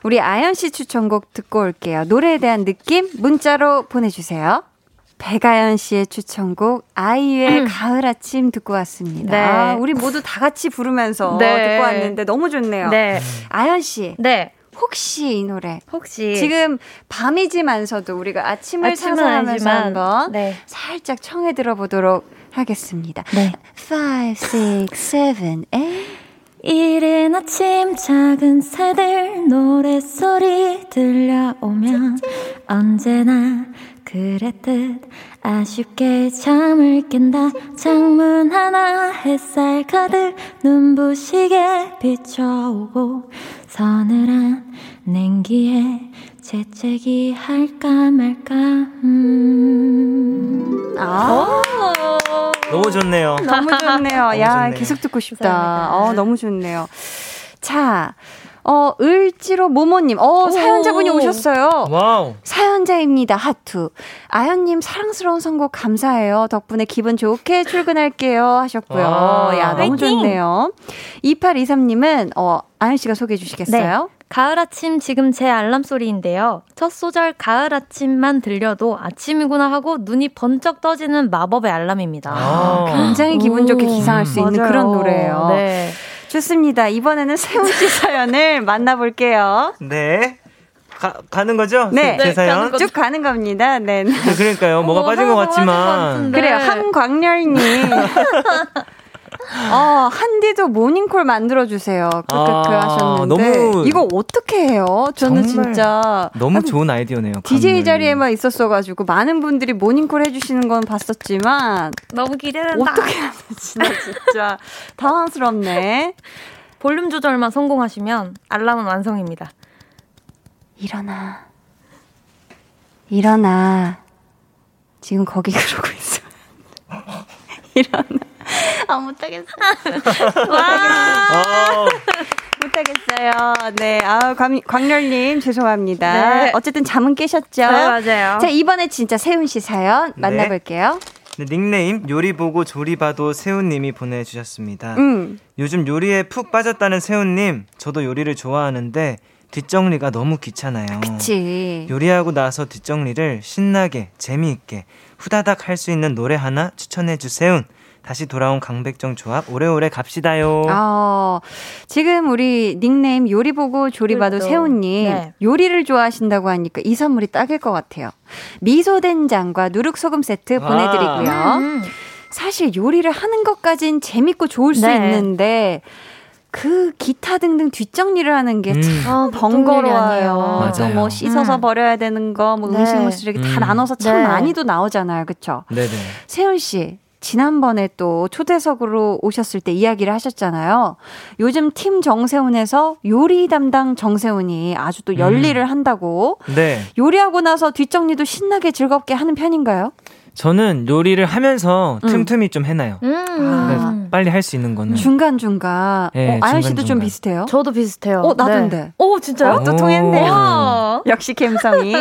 우리 아연 씨 추천곡 듣고 올게요. 노래에 대한 느낌 문자로 보내주세요. 백아연 씨의 추천곡 아이유의 가을 아침 듣고 왔습니다. 네. 아, 우리 모두 다 같이 부르면서 네. 듣고 왔는데 너무 좋네요. 네. 아연 씨 네. 혹시 이 노래 혹시 지금 밤이지만서도 우리가 아침을 아침은 상상하면서 한번 네. 살짝 청해 들어보도록 하겠습니다. 네. 5, 6, 7, 8 이른 아침 작은 새들 노랫소리 들려오면 언제나 그랬듯 아쉽게 잠을 깬다 창문 하나 햇살 가득 눈부시게 비춰오고 서늘한 냉기에 재채기 할까 말까 음. 아. 너무 좋네요. 너무 좋네요. 야, 좋네요. 계속 듣고 싶다. 어, 너무 좋네요. 자, 어, 을지로 모모님. 어, 사연자분이 오셨어요. wow. 사연자입니다. 하투. 아연님 사랑스러운 선곡 감사해요. 덕분에 기분 좋게 출근할게요. 하셨고요. 와. 야, 너무 화이팅! 좋네요. 2823님은, 어, 아연 씨가 소개해 주시겠어요? 가을 아침 지금 제 알람 소리인데요. 첫 소절 가을 아침만 들려도 아침이구나 하고 눈이 번쩍 떠지는 마법의 알람입니다. 아. 굉장히 기분 좋게 오, 기상할 수 있는 맞아요. 그런 노래예요. 네. 좋습니다. 이번에는 세훈 씨 사연을 만나볼게요. 네. 가, 가는 거죠? 네. 제 네, 사연? 가는 거- 쭉 가는 겁니다. 네. 네. 네, 그러니까요. 뭐가 어, 빠진 것 같지만. 그래요. 한광렬님. 어, 한디도 모닝콜 만들어주세요. 그렇게 아, 하셨는데. 너무- 이거 어떻게 해요? 저는 진짜. 너무 한 좋은 아이디어네요. DJ. 자리에만 있었어가지고 많은 분들이 모닝콜 해주시는 건 봤었지만 너무 기대된다. 어떻게 해야 되지? 나 진짜 당황스럽네. 볼륨 조절만 성공하시면 알람은 완성입니다. 일어나. 일어나. 지금 거기 그러고 있어. 일어나. 아, 못하겠어. 어, 못하겠어요. 네. 아, 광, 광렬님, 죄송합니다. 네. 어쨌든 잠은 깨셨죠? 네, 맞아요. 자, 이번에 진짜 세훈 씨 사연 만나볼게요. 네, 닉네임 요리 보고 조리 봐도 세훈님이 보내주셨습니다. 음. 요즘 요리에 푹 빠졌다는 세훈님, 저도 요리를 좋아하는데 뒷정리가 너무 귀찮아요. 그치. 요리하고 나서 뒷정리를 신나게 재미있게 후다닥 할 수 있는 노래 하나 추천해 주세요. 다시 돌아온 강백정 조합 오래오래 갑시다요. 아, 지금 우리 닉네임 요리 보고 조리 봐도 세훈님 네. 요리를 좋아하신다고 하니까 이 선물이 딱일 것 같아요. 미소된장과 누룩소금 세트 와. 보내드리고요. 음. 사실 요리를 하는 것까진 재밌고 좋을 수 네. 있는데 그 기타 등등 뒷정리를 하는 게참 음. 아, 번거로워요. 아니에요. 또뭐 맞아요. 씻어서 음. 버려야 되는 거, 뭐 네. 음식물 쓰레기 다 음. 나눠서 참 네. 많이도 나오잖아요. 그쵸? 네네. 세훈 씨, 지난번에 또 초대석으로 오셨을 때 이야기를 하셨잖아요. 요즘 팀 정세훈에서 요리 담당 정세훈이 아주 또 열일을 한다고. 네. 요리하고 나서 뒷정리도 신나게 즐겁게 하는 편인가요? 저는 요리를 하면서 음. 틈틈이 좀 해놔요. 음. 그러니까 빨리 할 수 있는 거는. 중간 중간. 네, 어, 아연 씨도 좀. 비슷해요? 저도 비슷해요. 어, 나도인데. 네. 오, 진짜요? 어, 또 통했네요. 와. 역시 감성이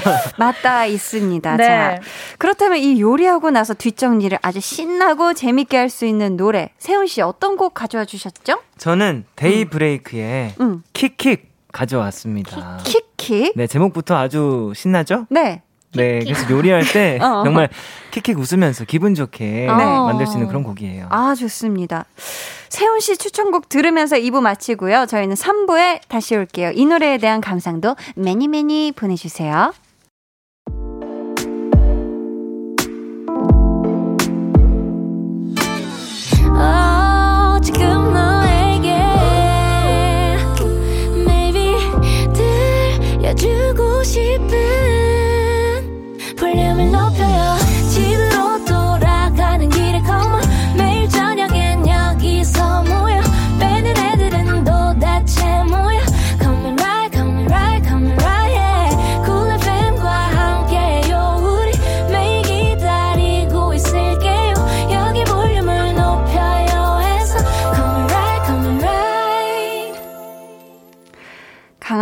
맞닿아 있습니다. 네. 자, 그렇다면 이 요리하고 나서 뒷정리를 아주 신나고 재밌게 할 수 있는 노래, 세운 씨 어떤 곡 가져와 주셨죠? 저는 데이브레이크의 음. 킥킥 가져왔습니다. 킥킥. 네, 제목부터 아주 신나죠? 네. 네, 그래서 요리할 때 어. 정말 킥킥 웃으면서 기분 좋게 네. 만들 수 있는 그런 곡이에요. 아, 좋습니다. 세훈 씨 추천곡 들으면서 2부 마치고요. 저희는 3부에 다시 올게요. 이 노래에 대한 감상도 매니 매니 보내주세요. 어, 지금 너에게 maybe 들려주고 싶은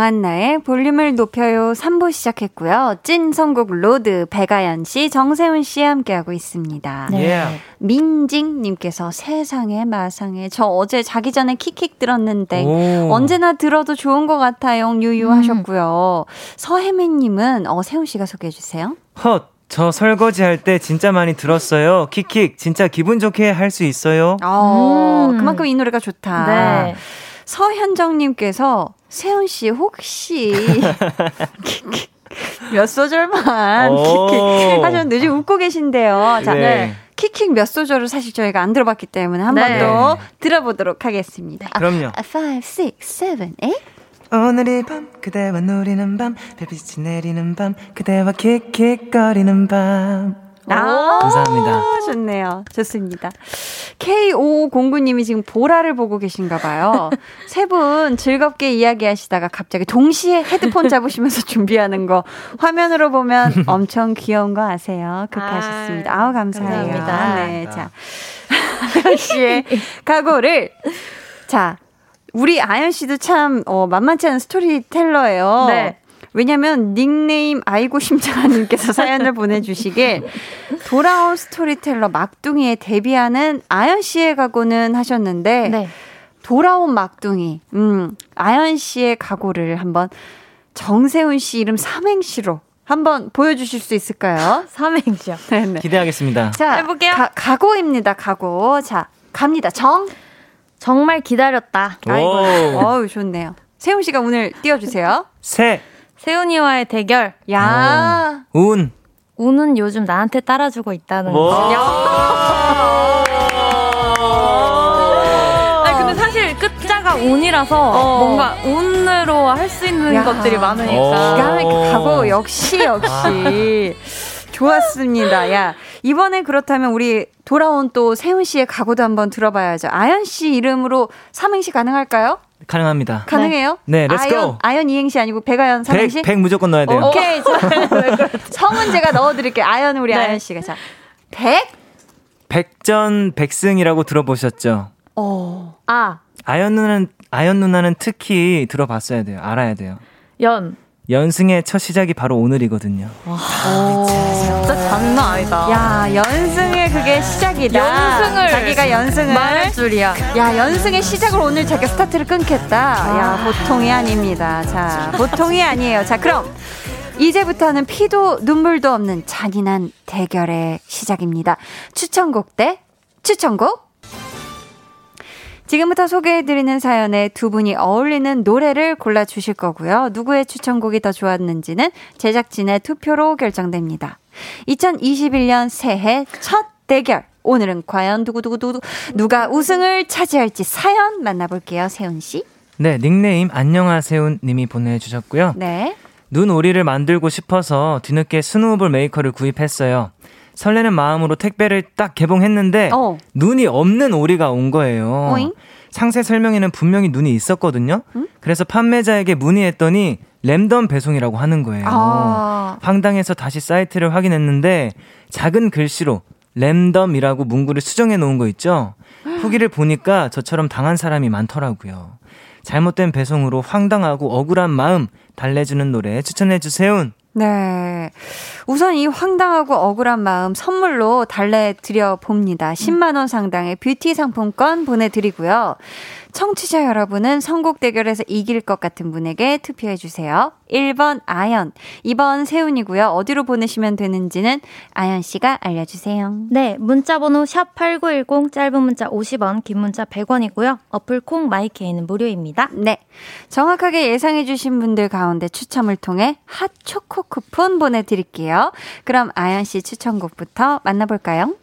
강한나의 볼륨을 높여요 3부 시작했고요. 찐 선곡 로드 배가연 씨, 정세운 씨 함께하고 있습니다. 네. 예. 민징님께서 세상에 마상에 저 어제 자기 전에 킥킥 들었는데 오. 언제나 들어도 좋은 것 같아요. 유유 하셨고요. 서혜민님은 어 세운 씨가 소개해 주세요. 헛. 저 설거지 할 때 진짜 많이 들었어요. 킥킥. 진짜 기분 좋게 할 수 있어요. 어 음. 그만큼 이 노래가 좋다. 네. 서현정님께서 세훈 씨 혹시 킥킥 몇 소절만 하셨는데 요즘 웃고 계신데요. 자, 네. 킥킥 몇 소절을 사실 저희가 안 들어봤기 때문에 한번 네. 더 들어보도록 하겠습니다. 아, 그럼요. 5, 6, 7, 8. 오늘이 밤 그대와 누리는 밤 별빛이 내리는 밤 그대와 킥킥거리는 밤. 아, 감사합니다. 좋네요. 좋습니다. K5509님이 지금 보라를 보고 계신가 봐요. 세 분 즐겁게 이야기하시다가 갑자기 동시에 헤드폰 잡으시면서 준비하는 거 화면으로 보면 엄청 귀여운 거 아세요? 극하셨습니다. 아우, 감사해요. 감사합니다. 네, 자. 아연 씨의 각오를. 자, 우리 아연 씨도 참, 어, 만만치 않은 스토리텔러예요. 네. 왜냐면 닉네임 아이고 심장아님께서 사연을 보내주시길 돌아온 스토리텔러 막둥이에 데뷔하는 아연 씨의 각오는 하셨는데 네. 돌아온 막둥이 음 아연 씨의 각오를 한번 정세운 씨 이름 삼행시로 한번 보여주실 수 있을까요? 삼행시요. 네네. 기대하겠습니다. 자 해볼게요. 가, 각오입니다. 각오. 자 갑니다. 정. 정말 기다렸다. 아이고. 오. 어우 좋네요. 세운 씨가 오늘 띄워주세요. 새, 세훈이와의 대결. 야. 운. 우는 요즘 나한테 따라주고 있다는 뭐? 거. 아니 근데 사실 끝자가 운이라서 뭔가 운으로 할 수 있는 야. 것들이 많으니까. 어. 기가 막히게 가고 역시 역시 좋았습니다. 야 이번에 그렇다면 우리 돌아온 또 세훈 씨의 각오도 한번 들어봐야죠. 아연 씨 이름으로 삼행시 가능할까요? 가능합니다. 가능해요? 네, let's 아연, go. 아연 이행시 아니고 백아연 삼행시? 백, 백 무조건 넣어야 돼요. 오케이. 자, 성은 제가 넣어 드릴게요. 아연 우리 네. 아연 씨가 자 백. 백전 백승이라고 들어보셨죠? 어. 아, 아연 누나는 아연 누나는 특히 들어봤어야 돼요. 알아야 돼요. 연. 연승의 첫 시작이 바로 오늘이거든요. 진짜 장난 아니다. 야 연승의 그게 시작이다. 연승을 자기가 연승을 말할 줄이야. 야, 연승의 시작을 오늘 자기가 스타트를 끊겠다. 야, 보통이 아닙니다. 자, 보통이 아니에요. 자, 그럼 이제부터는 피도 눈물도 없는 잔인한 대결의 시작입니다. 추천곡 대 추천곡. 지금부터 소개해드리는 사연에 두 분이 어울리는 노래를 골라주실 거고요. 누구의 추천곡이 더 좋았는지는 제작진의 투표로 결정됩니다. 2021년 새해 첫 대결. 오늘은 과연 두구두구두구 누가 우승을 차지할지 사연 만나볼게요. 세운 씨. 네, 닉네임 안녕하세요 님이 보내주셨고요. 네. 눈 오리를 만들고 싶어서 뒤늦게 snowball maker를 구입했어요. 설레는 마음으로 택배를 딱 개봉했는데 어. 눈이 없는 오리가 온 거예요. 오잉? 상세 설명에는 분명히 눈이 있었거든요. 그래서 판매자에게 문의했더니 랜덤 배송이라고 하는 거예요. 아. 황당해서 다시 사이트를 확인했는데 작은 글씨로 램덤이라고 문구를 수정해 놓은 거 있죠. 후기를 보니까 저처럼 당한 사람이 많더라고요. 잘못된 배송으로 황당하고 억울한 마음 달래주는 노래 추천해 주세요. 네. 우선 이 황당하고 억울한 마음 선물로 달래드려 봅니다. 10만원 상당의 뷰티 상품권 보내드리고요. 청취자 여러분은 선곡 대결에서 이길 것 같은 분에게 투표해 주세요. 1번 아연, 2번 세운이고요. 어디로 보내시면 되는지는 아연 씨가 알려 주세요. 네, 문자 번호 샵8910 짧은 문자 50원, 긴 문자 100원이고요. 어플 콩 마이케이는 무료입니다. 네. 정확하게 예상해 주신 분들 가운데 추첨을 통해 핫초코 쿠폰 보내 드릴게요. 그럼 아연 씨 추천곡부터 만나 볼까요?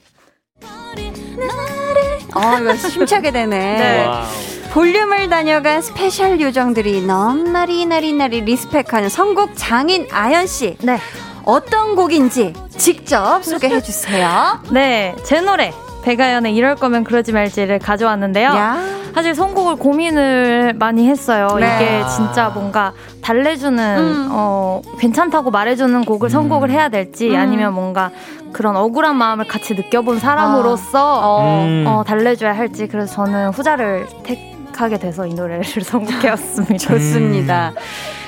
어, 이거 힘차게 되네. 네. 볼륨을 다녀간 스페셜 요정들이 넘나리 나리 나리 respect하는 선곡 장인 아연 씨. 네. 어떤 곡인지 직접 소개해 주세요. 네, 제 노래. 배가연의 이럴 거면 그러지 말지를 가져왔는데요. 야. 사실 선곡을 고민을 많이 했어요. 네. 이게 진짜 뭔가 달래주는, 음. 어, 괜찮다고 말해주는 곡을 선곡을 해야 될지 음. 아니면 뭔가 그런 억울한 마음을 같이 느껴본 사람으로서 어. 음. 어, 달래줘야 할지 그래서 저는 후자를 택 하게 돼서 이 노래를 선곡해왔습니다. 좋습니다.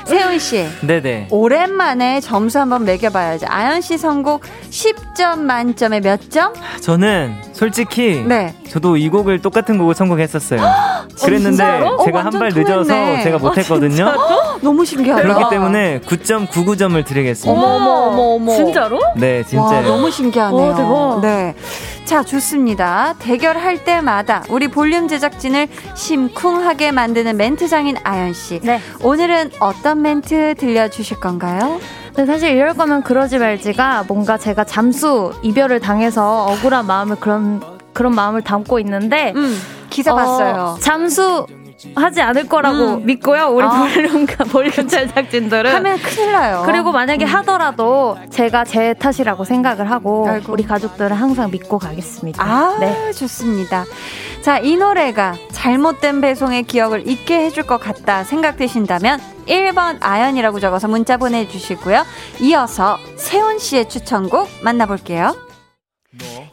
세훈 씨. 네네. 오랜만에 점수 한번 매겨봐야죠. 아연 씨 선곡 10점 만점에 몇 점? 저는 솔직히 네. 저도 이 곡을 똑같은 곡을 선곡했었어요. 그랬는데 진짜로? 제가 어, 한발 늦어서. 제가 못했거든요. 너무 신기하다. 그렇기 때문에 9.99점을 드리겠습니다. 어머, 어머, 어머, 어머. 진짜로? 네, 와, 진짜요. 너무 신기하네요. 오, 대박. 네. 자, 좋습니다. 대결할 때마다 우리 볼륨 제작진을 심쿵하게 만드는 멘트장인 아연 씨. 네. 오늘은 어떤 멘트 들려주실 건가요? 근데 사실 이럴 거면 그러지 말지가 뭔가 제가 잠수 이별을 당해서 억울한 마음을 그런 그런 마음을 담고 있는데 음, 기사 어, 봤어요. 잠수 하지 않을 거라고 음. 믿고요. 우리 아. 볼륨 볼륨 제작진들은 하면 큰일 나요. 그리고 만약에 하더라도 제가 제 탓이라고 생각을 하고 아이고. 우리 가족들은 항상 믿고 가겠습니다. 아, 네. 좋습니다. 자, 이 노래가 잘못된 배송의 기억을 잊게 해줄 것 같다 생각되신다면 1번 아연이라고 적어서 문자 보내주시고요. 이어서 세운 씨의 추천곡 만나볼게요.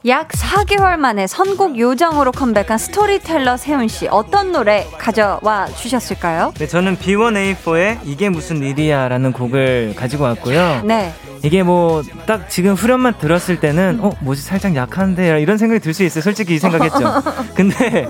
약 4개월 만에 선곡 요정으로 컴백한 스토리텔러 세운 씨 어떤 노래 가져와 주셨을까요? 네, 저는 B1A4의 이게 무슨 일이야라는 곡을 가지고 왔고요. 네. 이게 뭐 딱 지금 후렴만 들었을 때는 어 뭐지 살짝 약한데 이런 생각이 들 수 있어요. 솔직히 이 생각했죠. 근데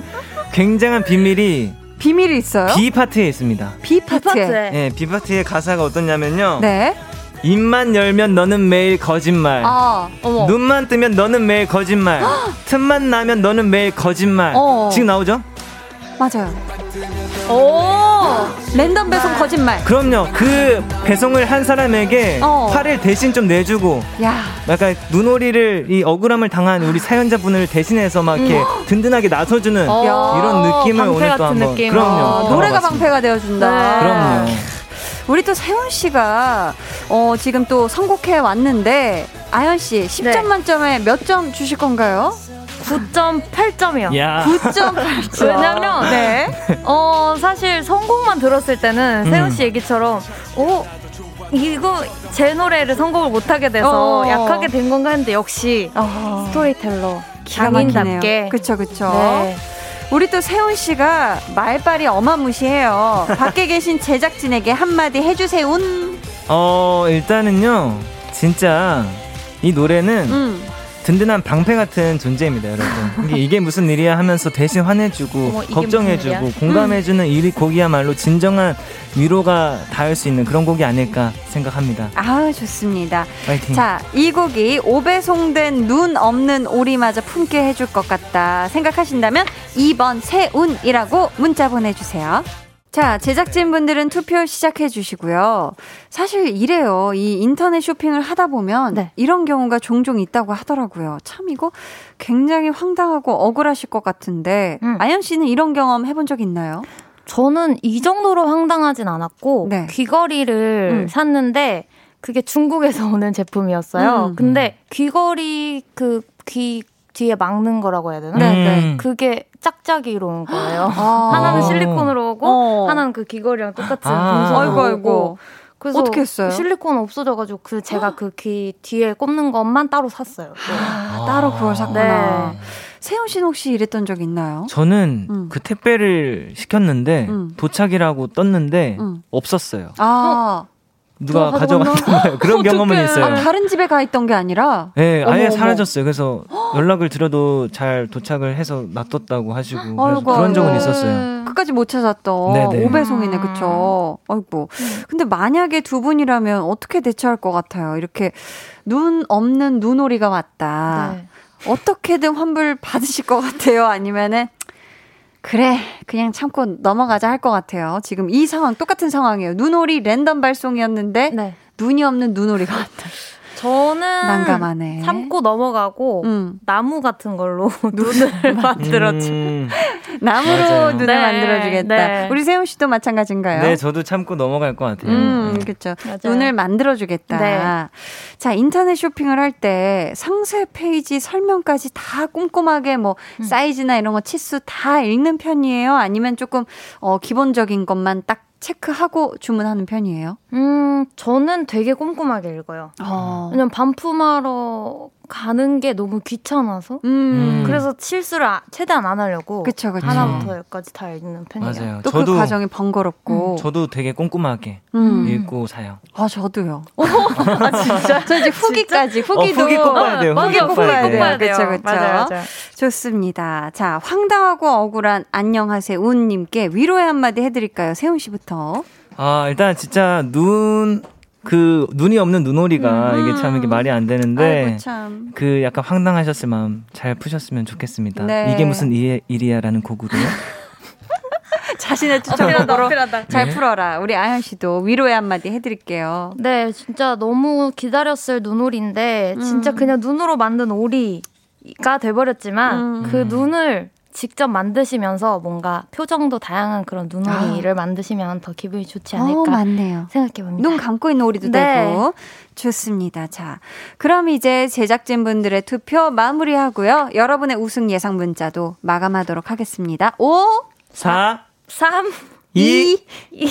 굉장한 비밀이 비밀이 있어요? B 파트에 있습니다. B 파트에. 네, B 파트의 가사가 어떠냐면요. 네. 입만 열면 너는 매일 거짓말. 아, 어머. 눈만 뜨면 너는 매일 거짓말. 틈만 나면 너는 매일 거짓말. 어. 지금 나오죠? 맞아요. 오! 랜덤 배송 거짓말. 그럼요. 그 배송을 한 사람에게 어. 화를 대신 좀 내주고 야. 약간 눈오리를 이 억울함을 당한 우리 사연자분을 대신해서 막 이렇게 든든하게 나서주는 어, 이런 느낌을 오늘 또 같은 한번 느낌. 그럼요. 아, 노래가. 방패가 되어준다. 네. 그럼요. 우리 또 세운 씨가 어, 지금 또 선곡해 왔는데 아연 씨 10점 네. 만점에 몇 점 주실 건가요? 9.8점이요. 야. 9.8점. 왜냐면 네. 어 사실 선곡만 들었을 때는 음. 세운 씨 얘기처럼 오 이거 제 노래를 선곡을 못하게 돼서 어. 약하게 된 건가 했는데 역시 어, 스토리텔러 기가 막히네요. 장인답게 그쵸 그쵸. 네. 우리 또 세훈 씨가 말빨이 어마무시해요. 밖에 계신 제작진에게 한마디 해주세요. 어 일단은요 진짜 이 노래는 음. 든든한 방패 같은 존재입니다, 여러분. 이게, 무슨 일이야 하면서 대신 화내주고 어머, 걱정해주고? 공감해주는 이 곡이야말로 진정한 위로가 닿을 수 있는 그런 곡이 아닐까 생각합니다. 아 좋습니다. 파이팅. 자, 이 곡이 오배송된 눈 없는 오리마저 품게 해줄 것 같다 생각하신다면 2번 세운이라고 문자 보내주세요. 자, 제작진분들은 투표 시작해 주시고요. 사실 이래요. 이 인터넷 쇼핑을 하다 보면 네. 이런 경우가 종종 있다고 하더라고요. 참 이거 굉장히 황당하고 억울하실 것 같은데 음. 아연 씨는 이런 경험 해본 적 있나요? 저는 이 정도로 황당하진 않았고 네. 귀걸이를 음. 샀는데 그게 중국에서 오는 제품이었어요. 음. 근데 귀걸이 그 귀 뒤에 막는 거라고 해야 되나? 네, 네. 음. 그게 짝짝이로 온 거예요. 아. 하나는 어. 실리콘으로 오고 어. 하나는 그 귀걸이랑 똑같은 아. 아이고 오고. 아이고. 그래서 어떻게 했어요? 실리콘 없어져가지고 그 제가 그 귀 뒤에 꼽는 것만 따로 샀어요. 또. 아, 따로 그걸 샀구나. 네. 세훈 씨는 혹시 이랬던 적 있나요? 저는 음. 그 택배를 시켰는데 음. 도착이라고 떴는데 음. 없었어요. 아, 누가 누가 가져갔던 거예요. 그런 경험은. 있어요. 아, 다른 집에 가 있던 게 아니라 네, 어머, 아예 어머. 사라졌어요. 그래서 연락을 드려도 잘 도착을 해서 놔뒀다고 하시고 그래서 아이고, 그런 적은 아이고. 있었어요. 끝까지 못 찾았던 네네. 오배송이네, 그쵸? 아이고. 근데 만약에 두 분이라면 어떻게 대처할 것 같아요? 이렇게 눈 없는 눈오리가 왔다. 네. 어떻게든 환불 받으실 것 같아요? 아니면은, 그래, 그냥 참고 넘어가자 할 것 같아요. 지금 이 상황, 똑같은 상황이에요. 눈오리 랜덤 발송이었는데, 네. 눈이 없는 눈오리가 왔다. 저는 난감하네. 참고 넘어가고 음. 나무 같은 걸로 눈을 만들었죠. 음, 나무로 맞아요. 눈을 네, 만들어주겠다. 네. 우리 세훈 씨도 마찬가지인가요? 네, 저도 참고 넘어갈 것 같아요. 음, 네. 그렇죠. 맞아요. 눈을 만들어주겠다. 네. 자, 인터넷 쇼핑을 할 때 상세 페이지 설명까지 다 꼼꼼하게 뭐 음. 사이즈나 이런 거 치수 다 읽는 편이에요? 아니면 조금 어, 기본적인 것만 딱 체크하고 주문하는 편이에요? 음, 저는 되게 꼼꼼하게 읽어요. 어. 왜냐면 반품하러 가는 게 너무 귀찮아서. 음. 그래서 실수를 아- 최대한 안 하려고 그쵸, 그쵸. 하나부터 열까지 다 읽는 편이에요. 맞아요. 또그 저도 과정이 번거롭고. 저도 되게 꼼꼼하게 음. 읽고 사요. 아, 저도요. 아, 진짜? 저 이제 후기까지, 후기도. 어, 후기 꼭 봐야 돼요. 맞아, 후기 꼭 봐야 돼요. 맞아요, 맞아요. 좋습니다. 자, 황당하고 억울한 안녕하세요 운님께 위로의 한마디 해드릴까요? 세훈 씨부터. 아, 일단 진짜 눈, 그, 눈이 없는 눈오리가 이게 참 이게 말이 안 되는데. 아이고, 참. 그 약간 황당하셨을 마음 잘 푸셨으면 좋겠습니다. 네. 이게 무슨 일, 일이야라는 곡으로요. 자신의 추천곡으로 잘 네. 풀어라. 우리 아현 씨도 위로의 한마디 해드릴게요. 네, 진짜 너무 기다렸을 눈오리인데 음. 진짜 그냥 눈으로 만든 오리가 돼버렸지만 음. 그 눈을 직접 만드시면서 뭔가 표정도 다양한 그런 눈오리를 만드시면 더 기분이 좋지 어, 않을까 맞네요. 생각해봅니다. 눈 감고 있는 오리도 네. 되고. 좋습니다. 자, 그럼 이제 제작진분들의 투표 마무리하고요. 여러분의 우승 예상 문자도 마감하도록 하겠습니다. 5, 4, 3, 2, 1.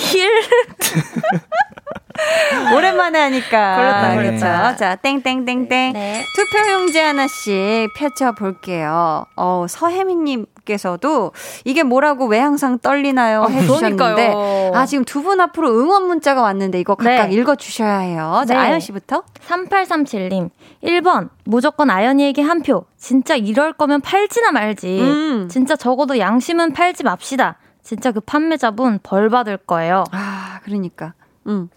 오랜만에 하니까. 걸렸다, 그렇죠. 걸렸다. 자, 땡땡땡땡. 네. 투표용지 하나씩 펼쳐볼게요. 어, 서혜미님께서도 이게 뭐라고 왜 항상 떨리나요? 해주셨는데. 그러니까요. 아, 지금 두 분 앞으로 응원 문자가 왔는데 이거 각각 네. 읽어주셔야 해요. 자, 네. 아연 씨부터. 3837님. 1번. 무조건 아연이에게 한 표. 진짜 이럴 거면 팔지나 말지. 음. 진짜 적어도 양심은 팔지 맙시다. 진짜 그 판매자분 벌 받을 거예요. 아, 그러니까. 음.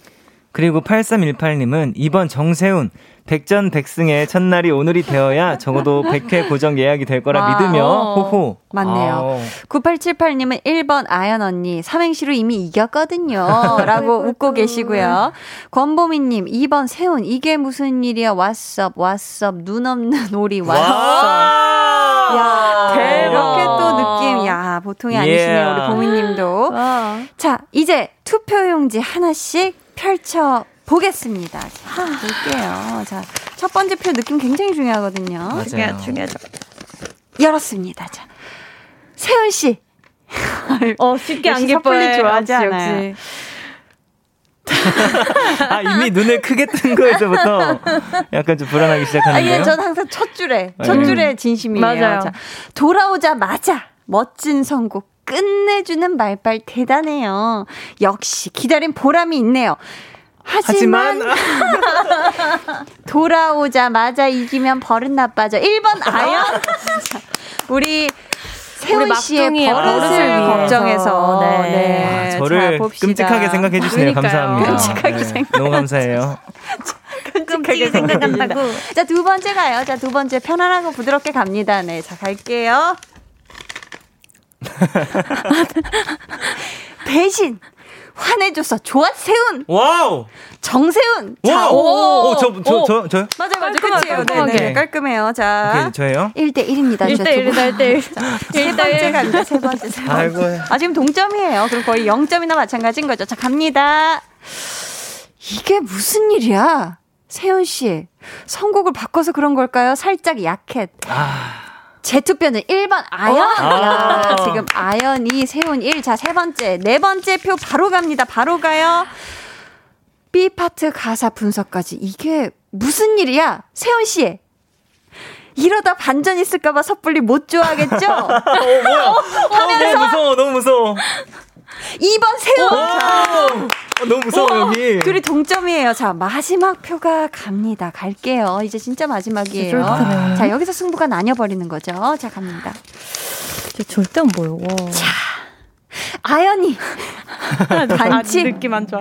그리고 8318님은 이번 정세훈 백전백승의 첫날이 오늘이 되어야 적어도 100회 고정 예약이 될 거라 와. 믿으며 어. 호호. 맞네요. 아우. 9878님은 1번 아연 언니 삼행시로 이미 이겼거든요. 라고 웃고 계시고요. 권보미님 2번 세훈 이게 무슨 일이야 왓썹 왓썹 눈 없는 오리 왓썹. 야 대박. 이렇게 또 느낌 야 보통이 아니시네요 Yeah. 우리 보미님도. 자 이제 투표용지 하나씩 펼쳐. 보겠습니다. 자, 볼게요. 자, 첫 번째 표 느낌 굉장히 중요하거든요. 맞아요. 중요하죠. 열었습니다. 자, 세훈 씨. 어, 쉽게 역시 섣불리 좋아하지 않아요. 아, 이미 눈을 크게 뜬 거에서부터 약간 좀 불안하기 아, 시작하는데요. 예, 전 항상 첫 줄에, 첫 네. 줄에 진심이에요. 맞아요. 자, 돌아오자마자 멋진 선곡 끝내주는 말빨 대단해요. 역시 기다린 보람이 있네요. 하지만, 하지만 돌아오자마자 이기면 버릇 나빠져. 1번 아연. 자, 우리 세훈 씨의 버릇을. 걱정해서 네. 네. 아, 자, 저를. 끔찍하게 생각해 주시네요. 그러니까요. 감사합니다. 끔찍하게 네, 생각해 너무 감사해요. 끔찍하게 생각한다고. 자, 두 번째 가요. 자, 두 번째 편안하고 부드럽게 갑니다. 네, 자, 갈게요. 대신 화내줘서 좋아세운 와우! 정세운. 와! 자, 오! 오, 저, 저, 저, 저요? 맞아요, 맞아요. 깔끔하게. 네, 네, 깔끔해요. 자. 오케이, 저예요? 1대1입니다. 1대1이다, 1대1. 세 번째 갑니다. 세 번째, 세 번째. 아이고. 아, 지금 동점이에요. 그럼 거의 0점이나 마찬가지인 거죠. 자, 갑니다. 이게 무슨 일이야? 세운 씨. 선곡을 바꿔서 그런 걸까요? 살짝 약해. 제 투표는 1번 아연. 야, 지금 아연이 세운 1. 자, 세 번째. 네 번째 표 바로 갑니다. 바로 가요. B 파트 가사 분석까지. 이게 무슨 일이야? 세훈 씨. 이러다 반전 있을까봐 섣불리 못 좋아하겠죠? 너무 무서워, 너무 무서워. 2번 세훈! 어, 너무 무서워, 여기. 둘이 동점이에요. 자, 마지막 표가 갑니다. 갈게요. 이제 진짜 마지막이에요. 자, 여기서 승부가 나뉘어 버리는 거죠. 자, 갑니다. 저 절대 안 보여. 와. 아연이. 반칙. 느낌 안 좋아.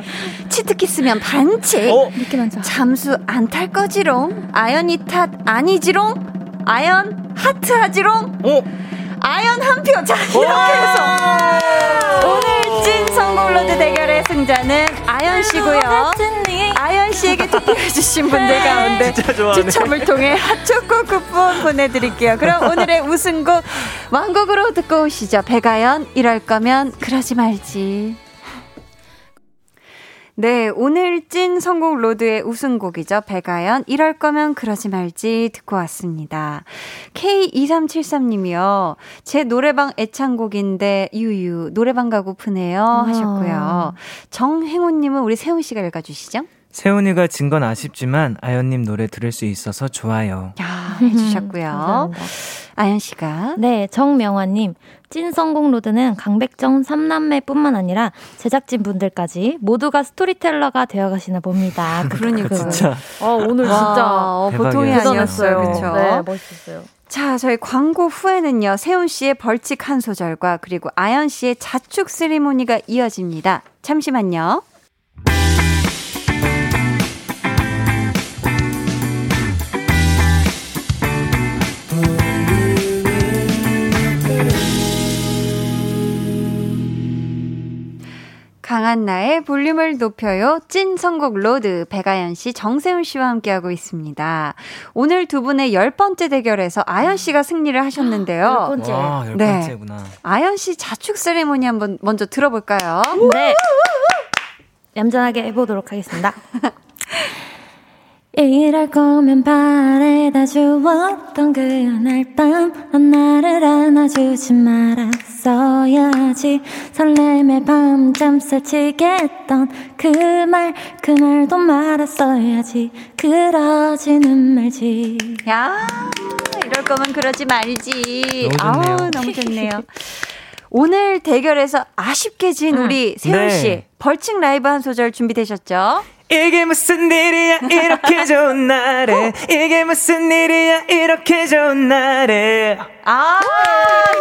치트키스면 반칙. 어? 느낌 안 좋아. 잠수 안 탈 거지롱. 아연이 탓 아니지롱. 아연 하트 하지롱. 어? 아연 한 표. 자, 이렇게 해서 오늘 찐 선곡로드 대결의 승자는 아연 씨고요. 아연 씨에게 투표해 주신 분들 가운데 진짜 좋아하네. 추첨을 통해 핫초코 쿠폰 보내드릴게요. 그럼 오늘의 우승곡 완곡으로 듣고 오시죠. 백아연 이럴 거면 그러지 말지. 네, 오늘 찐 선곡 로드의 우승곡이죠. 백아연, 이럴 거면 그러지 말지 듣고 왔습니다. K2373님이요. 제 노래방 애창곡인데, 유유, 노래방 가고프네요. 하셨고요. 정행호님은 우리 세운씨가 읽어주시죠. 세운이가 진 건 아쉽지만 아연님 노래 들을 수 있어서 좋아요. 야, 해주셨고요. 감사합니다. 아연 씨가. 네, 정명화님. 찐 선곡 로드는 강백정 3남매뿐만 아니라 제작진 분들까지 모두가 스토리텔러가 되어가시나 봅니다. 그러니까. 진짜. 어, 오늘 와, 진짜 어, 보통이. 아니었어요. 그쵸? 네, 멋있었어요. 자, 저희 광고 후에는요, 세운 씨의 벌칙 한 소절과 그리고 아연 씨의 자축 세리모니가 이어집니다. 잠시만요. 강한나의 볼륨을 높여요. 찐 선곡 로드 백아연 씨, 정세운 씨와 함께하고 있습니다. 오늘 두 분의 열 번째 대결에서 아연 씨가 승리를 하셨는데요. 번째. 와, 열 네. 번째구나. 아연 씨 자축 세레모니 한번 먼저 들어볼까요? 네. 얌전하게 해보도록 하겠습니다. 이럴 거면 바래다 주었던 그날 밤넌 나를 안아주지 말았어야지 설렘의 밤잠 설치게 했던 그 말 그날도 말았어야지 그러지는 말지 야, 이럴 거면 그러지 말지. 너무 좋네요. 아우, 너무 좋네요. 오늘 대결에서 아쉽게 진 우리 세훈 씨 네. 벌칙 라이브 한 소절 준비되셨죠? 이게 무슨 일이야? 이렇게 좋은 날에. 이게 무슨 일이야? 이렇게 좋은 날에. 아,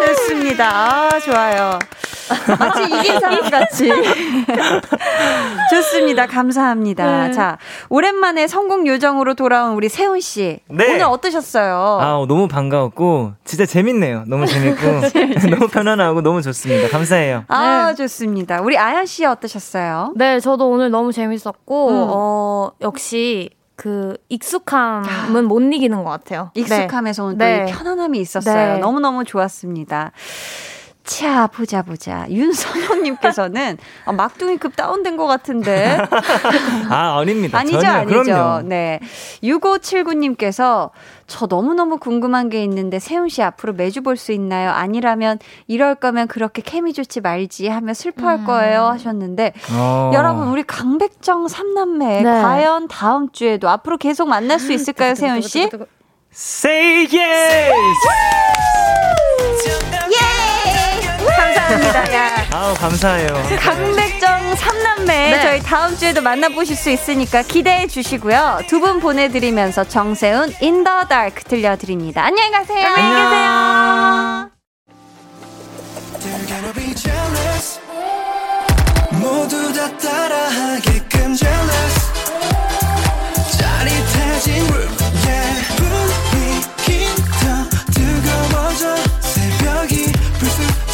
좋습니다. 아, 좋아요. 마치 이긴 사람 같이. 좋습니다. 감사합니다. 네. 자, 오랜만에 성공 요정으로 돌아온 우리 세훈 씨. 네. 오늘 어떠셨어요? 아 너무 반가웠고 진짜 재밌네요 너무 재밌고 너무 편안하고 너무 좋습니다 감사해요 아, 좋습니다. 우리 아연 씨 어떠셨어요? 네 저도 오늘 너무 재밌었고 음. 어 역시 그 익숙함은 못 이기는 것 같아요 익숙함에서 오는 네. 또이 편안함이 있었어요. 네. 너무너무 좋았습니다. 자, 보자, 보자. 윤선호님께서는 아, 막둥이급 다운된 것 같은데. 아 아닙니다 아니죠, 전혀 아니죠. 그럼요 네. 6579님께서 저 너무너무 궁금한 게 있는데 세훈 씨 앞으로 매주 볼 수 있나요? 아니라면 이럴 거면 그렇게 케미 좋지 말지 하며 슬퍼할 거예요 하셨는데 어. 여러분 우리 강백정 삼남매 네. 과연 다음 주에도 앞으로 계속 만날 수 있을까요, 세훈 씨? Say yes 감사합니다. 야. 아우 감사해요 강백정 삼남매 저희 다음 주에도 만나보실 수 있으니까 기대해 주시고요. 두 분 보내드리면서 정세운 In the Dark 들려드립니다. 안녕히 가세요. 안녕히 계세요. 모두 다 따라하게끔 jealous 짜릿해진 room yeah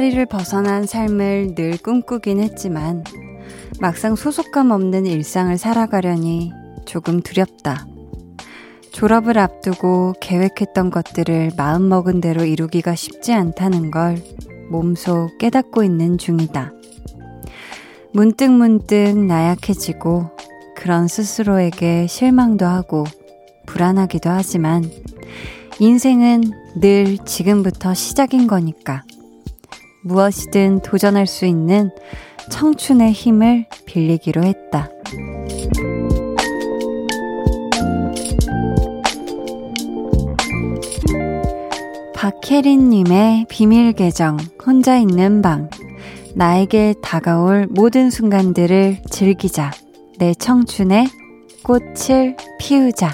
울타리를 벗어난 삶을 늘 꿈꾸긴 했지만 막상 소속감 없는 일상을 살아가려니 조금 두렵다. 졸업을 앞두고 계획했던 것들을 마음먹은 대로 이루기가 쉽지 않다는 걸 몸소 깨닫고 있는 중이다. 문득문득 나약해지고 그런 스스로에게 실망도 하고 불안하기도 하지만 인생은 늘 지금부터 시작인 거니까 무엇이든 도전할 수 있는 청춘의 힘을 빌리기로 했다. 박혜린님의 비밀 계정, 혼자 있는 방. 나에게 다가올 모든 순간들을 즐기자. 내 청춘의 꽃을 피우자.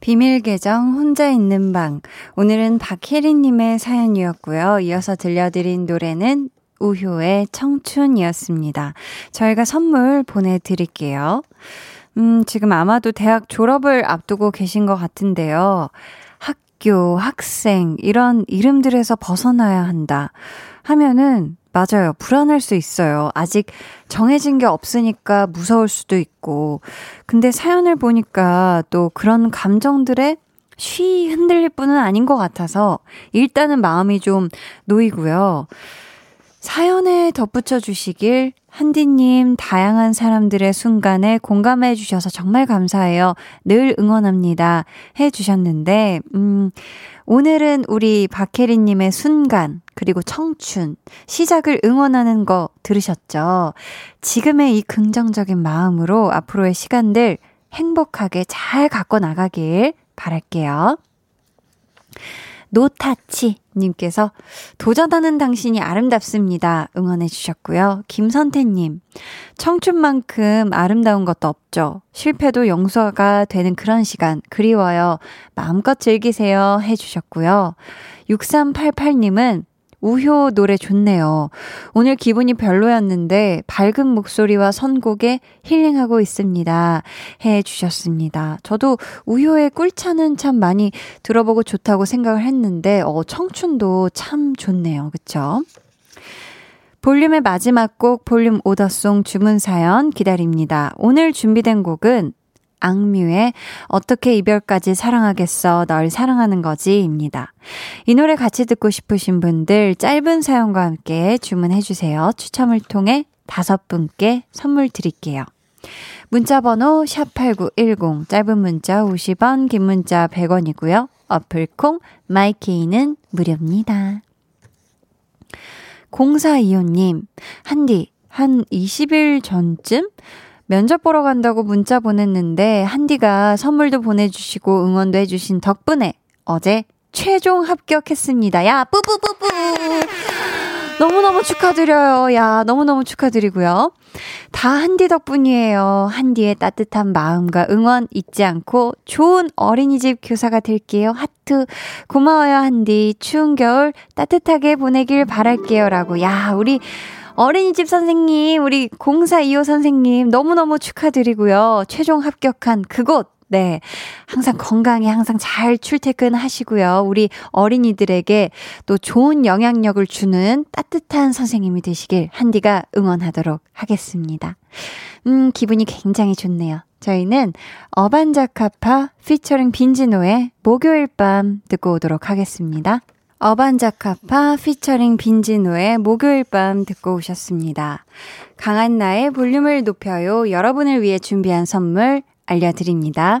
비밀 계정 혼자 있는 방. 오늘은 박혜린님의 사연이었고요. 이어서 들려드린 노래는 우효의 청춘이었습니다. 저희가 선물 보내드릴게요. 음, 지금 아마도 대학 졸업을 앞두고 계신 것 같은데요. 학교, 학생, 이런 이름들에서 벗어나야 한다. 하면은, 맞아요. 불안할 수 있어요. 아직 정해진 게 없으니까 무서울 수도 있고. 근데 사연을 보니까 또 그런 감정들에 쉬 흔들릴 뿐은 아닌 것 같아서 일단은 마음이 좀 놓이고요. 사연에 덧붙여 주시길 한디님 다양한 사람들의 순간에 공감해 주셔서 정말 감사해요. 늘 응원합니다. 해 주셨는데, 음, 오늘은 우리 박혜리 님의 순간, 그리고 청춘, 시작을 응원하는 거 들으셨죠? 지금의 이 긍정적인 마음으로 앞으로의 시간들 행복하게 잘 갖고 나가길 바랄게요. 노타치 님께서 도전하는 당신이 아름답습니다. 응원해 주셨고요. 김선태 님. 청춘만큼 아름다운 것도 없죠. 실패도 용서가 되는 그런 시간 그리워요. 마음껏 즐기세요 해 주셨고요. 6388 님은 우효 노래 좋네요. 오늘 기분이 별로였는데 밝은 목소리와 선곡에 힐링하고 있습니다. 해 주셨습니다. 저도 우효의 꿀차는 참 많이 들어보고 좋다고 생각을 했는데 어 청춘도 참 좋네요. 그쵸? 볼륨의 마지막 곡 볼륨 오더송 주문 사연 기다립니다. 오늘 준비된 곡은 악뮤의 어떻게 이별까지 사랑하겠어 널 사랑하는 거지입니다. 이 노래 같이 듣고 싶으신 분들 짧은 사연과 함께 주문해 주세요. 추첨을 통해 다섯 분께 선물 드릴게요. 문자 번호 샵8910 짧은 문자 50원 긴 문자 100원이고요. 어플 콩 마이케이는 무료입니다. 0425님 한디 한 20일 전쯤 면접 보러 간다고 문자 보냈는데 한디가 선물도 보내주시고 응원도 해주신 덕분에 어제 최종 합격했습니다. 야, 뿌뿌뿌뿌! 너무너무 축하드려요. 야, 너무너무 축하드리고요. 다 한디 덕분이에요. 한디의 따뜻한 마음과 응원 잊지 않고 좋은 어린이집 교사가 될게요. 하트. 고마워요, 한디. 추운 겨울 따뜻하게 보내길 바랄게요. 라고. 야, 우리 어린이집 선생님, 우리 0425 선생님, 너무너무 축하드리고요. 최종 합격한 그곳, 네. 항상 건강히 항상 잘 출퇴근 하시고요. 우리 어린이들에게 또 좋은 영향력을 주는 따뜻한 선생님이 되시길 한디가 응원하도록 하겠습니다. 음, 기분이 굉장히 좋네요. 저희는 어반자카파 피처링 빈지노의 목요일 밤 듣고 오도록 하겠습니다. 어반자카파 피처링 빈지노의 목요일 밤 듣고 오셨습니다. 강한나의 볼륨을 높여요. 여러분을 위해 준비한 선물 알려드립니다.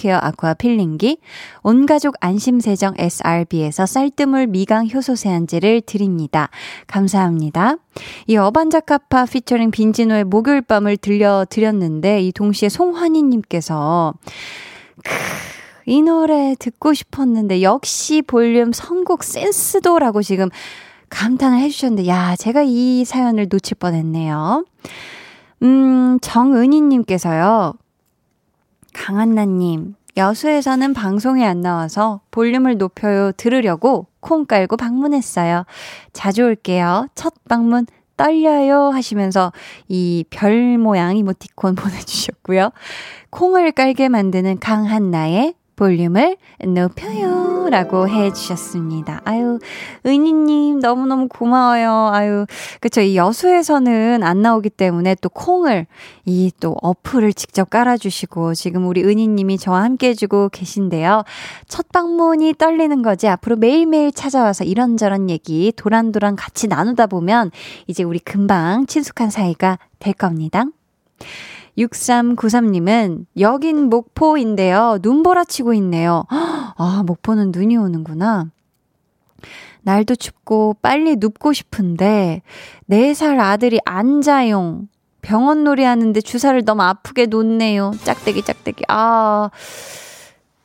케어 아쿠아 필링기, 온가족 안심세정 SRB에서 쌀뜨물 미강 효소 세안제를 드립니다. 감사합니다. 이 어반자카파 피처링 빈지노의 목요일 밤을 들려드렸는데 이 동시에 송환희님께서 이 노래 듣고 싶었는데 역시 볼륨 선곡 센스도라고 지금 감탄을 해주셨는데 야 제가 이 사연을 놓칠 뻔 했네요. 음 정은희님께서요 강한나님, 여수에서는 방송이 안 나와서 볼륨을 높여요 들으려고 콩 깔고 방문했어요. 자주 올게요. 첫 방문 떨려요 하시면서 이 별 모양 이모티콘 보내주셨고요. 콩을 깔게 만드는 강한나의 볼륨을 높여요. 라고 해 주셨습니다. 아유, 은희님, 너무너무 고마워요. 아유, 그쵸. 이 여수에서는 안 나오기 때문에 또 콩을, 이 또 어플을 직접 깔아주시고, 지금 우리 은희님이 저와 함께 해주고 계신데요. 첫 방문이 떨리는 거지. 앞으로 매일매일 찾아와서 이런저런 얘기 도란도란 같이 나누다 보면, 이제 우리 금방 친숙한 사이가 될 겁니다. 6393님은 여긴 목포인데요. 눈보라 치고 있네요. 아, 목포는 눈이 오는구나. 날도 춥고 빨리 눕고 싶은데 4살 아들이 앉아용 병원 놀이 하는데 주사를 너무 아프게 놓네요. 짝대기 짝대기. 아.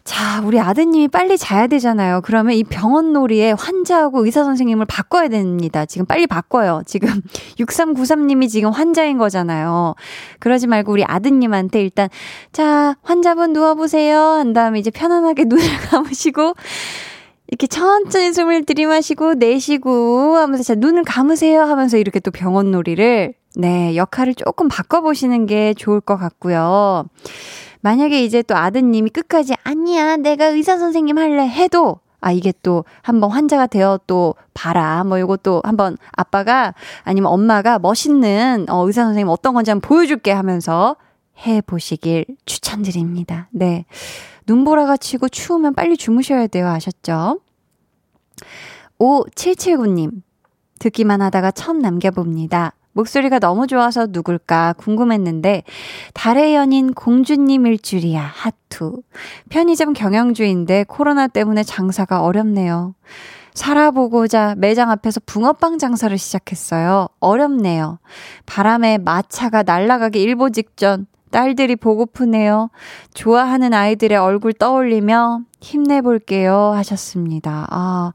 자, 우리 아드님이 빨리 자야 되잖아요. 그러면 이 병원 놀이에 환자하고 의사 선생님을 바꿔야 됩니다. 지금 빨리 바꿔요. 지금 6393님이 지금 환자인 거잖아요. 그러지 말고 우리 아드님한테 일단 자, 환자분 누워 보세요. 한 다음에 이제 편안하게 눈을 감으시고 이렇게 천천히 숨을 들이마시고 내쉬고 하면서 자, 눈을 감으세요 하면서 이렇게 또 병원 놀이를 네, 역할을 조금 바꿔 보시는 게 좋을 것 같고요. 만약에 이제 또 아드님이 끝까지 아니야, 내가 의사 선생님 할래 해도 아, 이게 또 한번 환자가 되어 또 봐라. 뭐 요것도 한번 아빠가 아니면 엄마가 멋있는 어, 의사 선생님 어떤 건지 한번 보여줄게 하면서 해 보시길 추천드립니다. 네. 눈보라가 치고 추우면 빨리 주무셔야 돼요. 아셨죠? 5779님. 듣기만 하다가 처음 남겨봅니다. 목소리가 너무 좋아서 누굴까 궁금했는데 달의 연인 공주님일 줄이야 하투. 편의점 경영주인데 코로나 때문에 장사가 어렵네요. 살아보고자 매장 앞에서 붕어빵 장사를 시작했어요. 어렵네요. 바람에 마차가 날아가기 일보 직전 딸들이 보고프네요. 좋아하는 아이들의 얼굴 떠올리며 힘내볼게요. 하셨습니다. 아,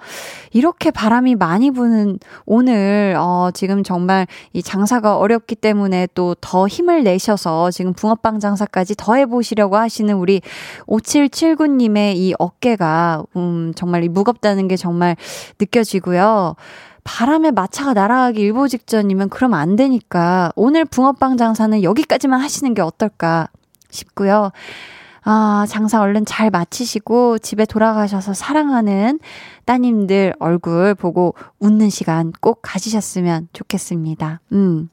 이렇게 바람이 많이 부는 오늘, 어, 지금 정말 이 장사가 어렵기 때문에 또 더 힘을 내셔서 지금 붕어빵 장사까지 더 해보시려고 하시는 우리 5779님의 이 어깨가, 음, 정말 무겁다는 게 정말 느껴지고요. 바람에 마차가 날아가기 일보 직전이면 그럼 안 되니까 오늘 붕어빵 장사는 여기까지만 하시는 게 어떨까 싶고요. 아, 장사 얼른 잘 마치시고 집에 돌아가셔서 사랑하는 따님들 얼굴 보고 웃는 시간 꼭 가지셨으면 좋겠습니다. 음.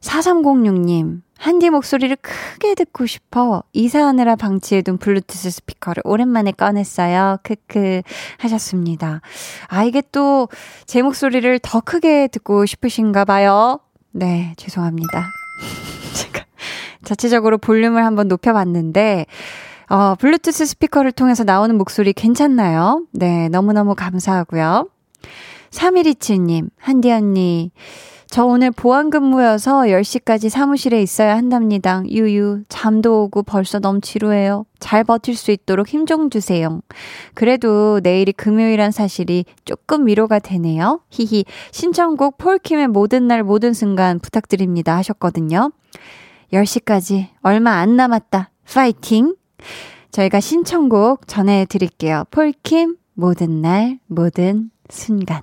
4306님, 한디 목소리를 크게 듣고 싶어 이사하느라 방치해둔 블루투스 스피커를 오랜만에 꺼냈어요. 크크 하셨습니다. 아, 이게 또 제 목소리를 더 크게 듣고 싶으신가 봐요. 네, 죄송합니다. 제가 자체적으로 볼륨을 한번 높여봤는데, 어, 블루투스 스피커를 통해서 나오는 목소리 괜찮나요? 네, 너무너무 감사하고요. 3127님, 한디 언니, 저 오늘 보안 근무여서 10시까지 사무실에 있어야 한답니다. 유유, 잠도 오고 벌써 너무 지루해요. 잘 버틸 수 있도록 힘 좀 주세요. 그래도 내일이 금요일한 사실이 조금 위로가 되네요. 히히, 신청곡 폴킴의 모든 날 모든 순간 부탁드립니다 하셨거든요. 10시까지 얼마 안 남았다. 파이팅! 저희가 신청곡 전해드릴게요. 폴킴, 모든 날, 모든 순간.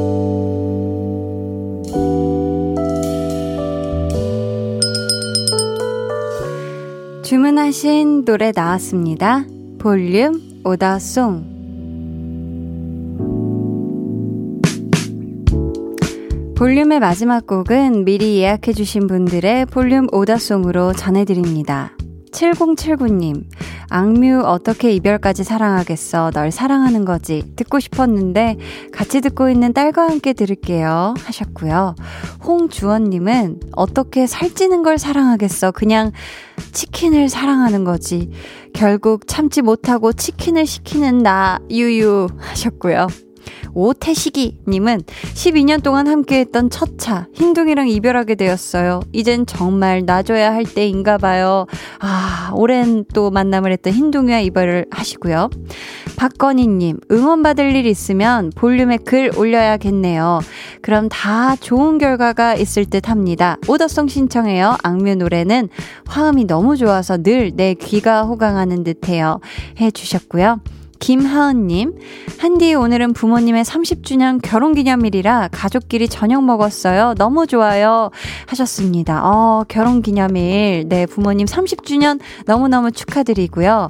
주문하신 노래 나왔습니다. 볼륨 오다송. 볼륨의 마지막 곡은 미리 예약해주신 분들의 볼륨 오다송으로 전해드립니다. 7079님, 악뮤 어떻게 이별까지 사랑하겠어. 널 사랑하는 거지. 듣고 싶었는데 같이 듣고 있는 딸과 함께 들을게요. 하셨고요. 홍주원님은 어떻게 살찌는 걸 사랑하겠어. 그냥 치킨을 사랑하는 거지. 결국 참지 못하고 치킨을 시키는 나, 유유. 하셨고요. 오태식이님은 12년 동안 함께했던 첫 차, 흰둥이랑 이별하게 되었어요. 이젠 정말 놔줘야 할 때인가 봐요. 아, 오랜 또 만남을 했던 흰둥이와 이별을 하시고요. 박건희님, 응원받을 일 있으면 볼륨에 글 올려야겠네요. 그럼 다 좋은 결과가 있을 듯 합니다. 오더송 신청해요. 악뮤 노래는 화음이 너무 좋아서 늘 내 귀가 호강하는 듯 해요. 해 주셨고요. 김하은님, 한디 오늘은 부모님의 30주년 결혼 기념일이라 가족끼리 저녁 먹었어요. 너무 좋아요. 하셨습니다. 어, 결혼 기념일. 네, 부모님 30주년 너무너무 축하드리고요.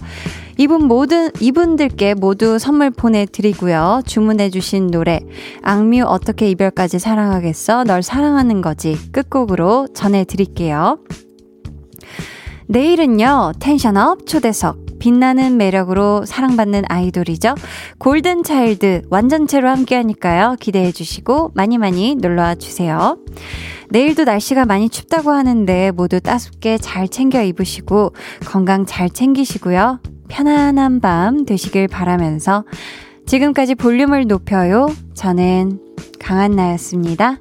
이분 모든, 이분들께 모두 선물 보내드리고요. 주문해주신 노래, 악뮤 어떻게 이별까지 사랑하겠어? 널 사랑하는 거지. 끝곡으로 전해드릴게요. 내일은요, 텐션업 초대석. 빛나는 매력으로 사랑받는 아이돌이죠. 골든차일드 완전체로 함께 하니까요. 기대해 주시고 많이 많이 놀러와 주세요. 내일도 날씨가 많이 춥다고 하는데 모두 따숩게 잘 챙겨 입으시고 건강 잘 챙기시고요. 편안한 밤 되시길 바라면서 지금까지 볼륨을 높여요. 저는 강한나였습니다.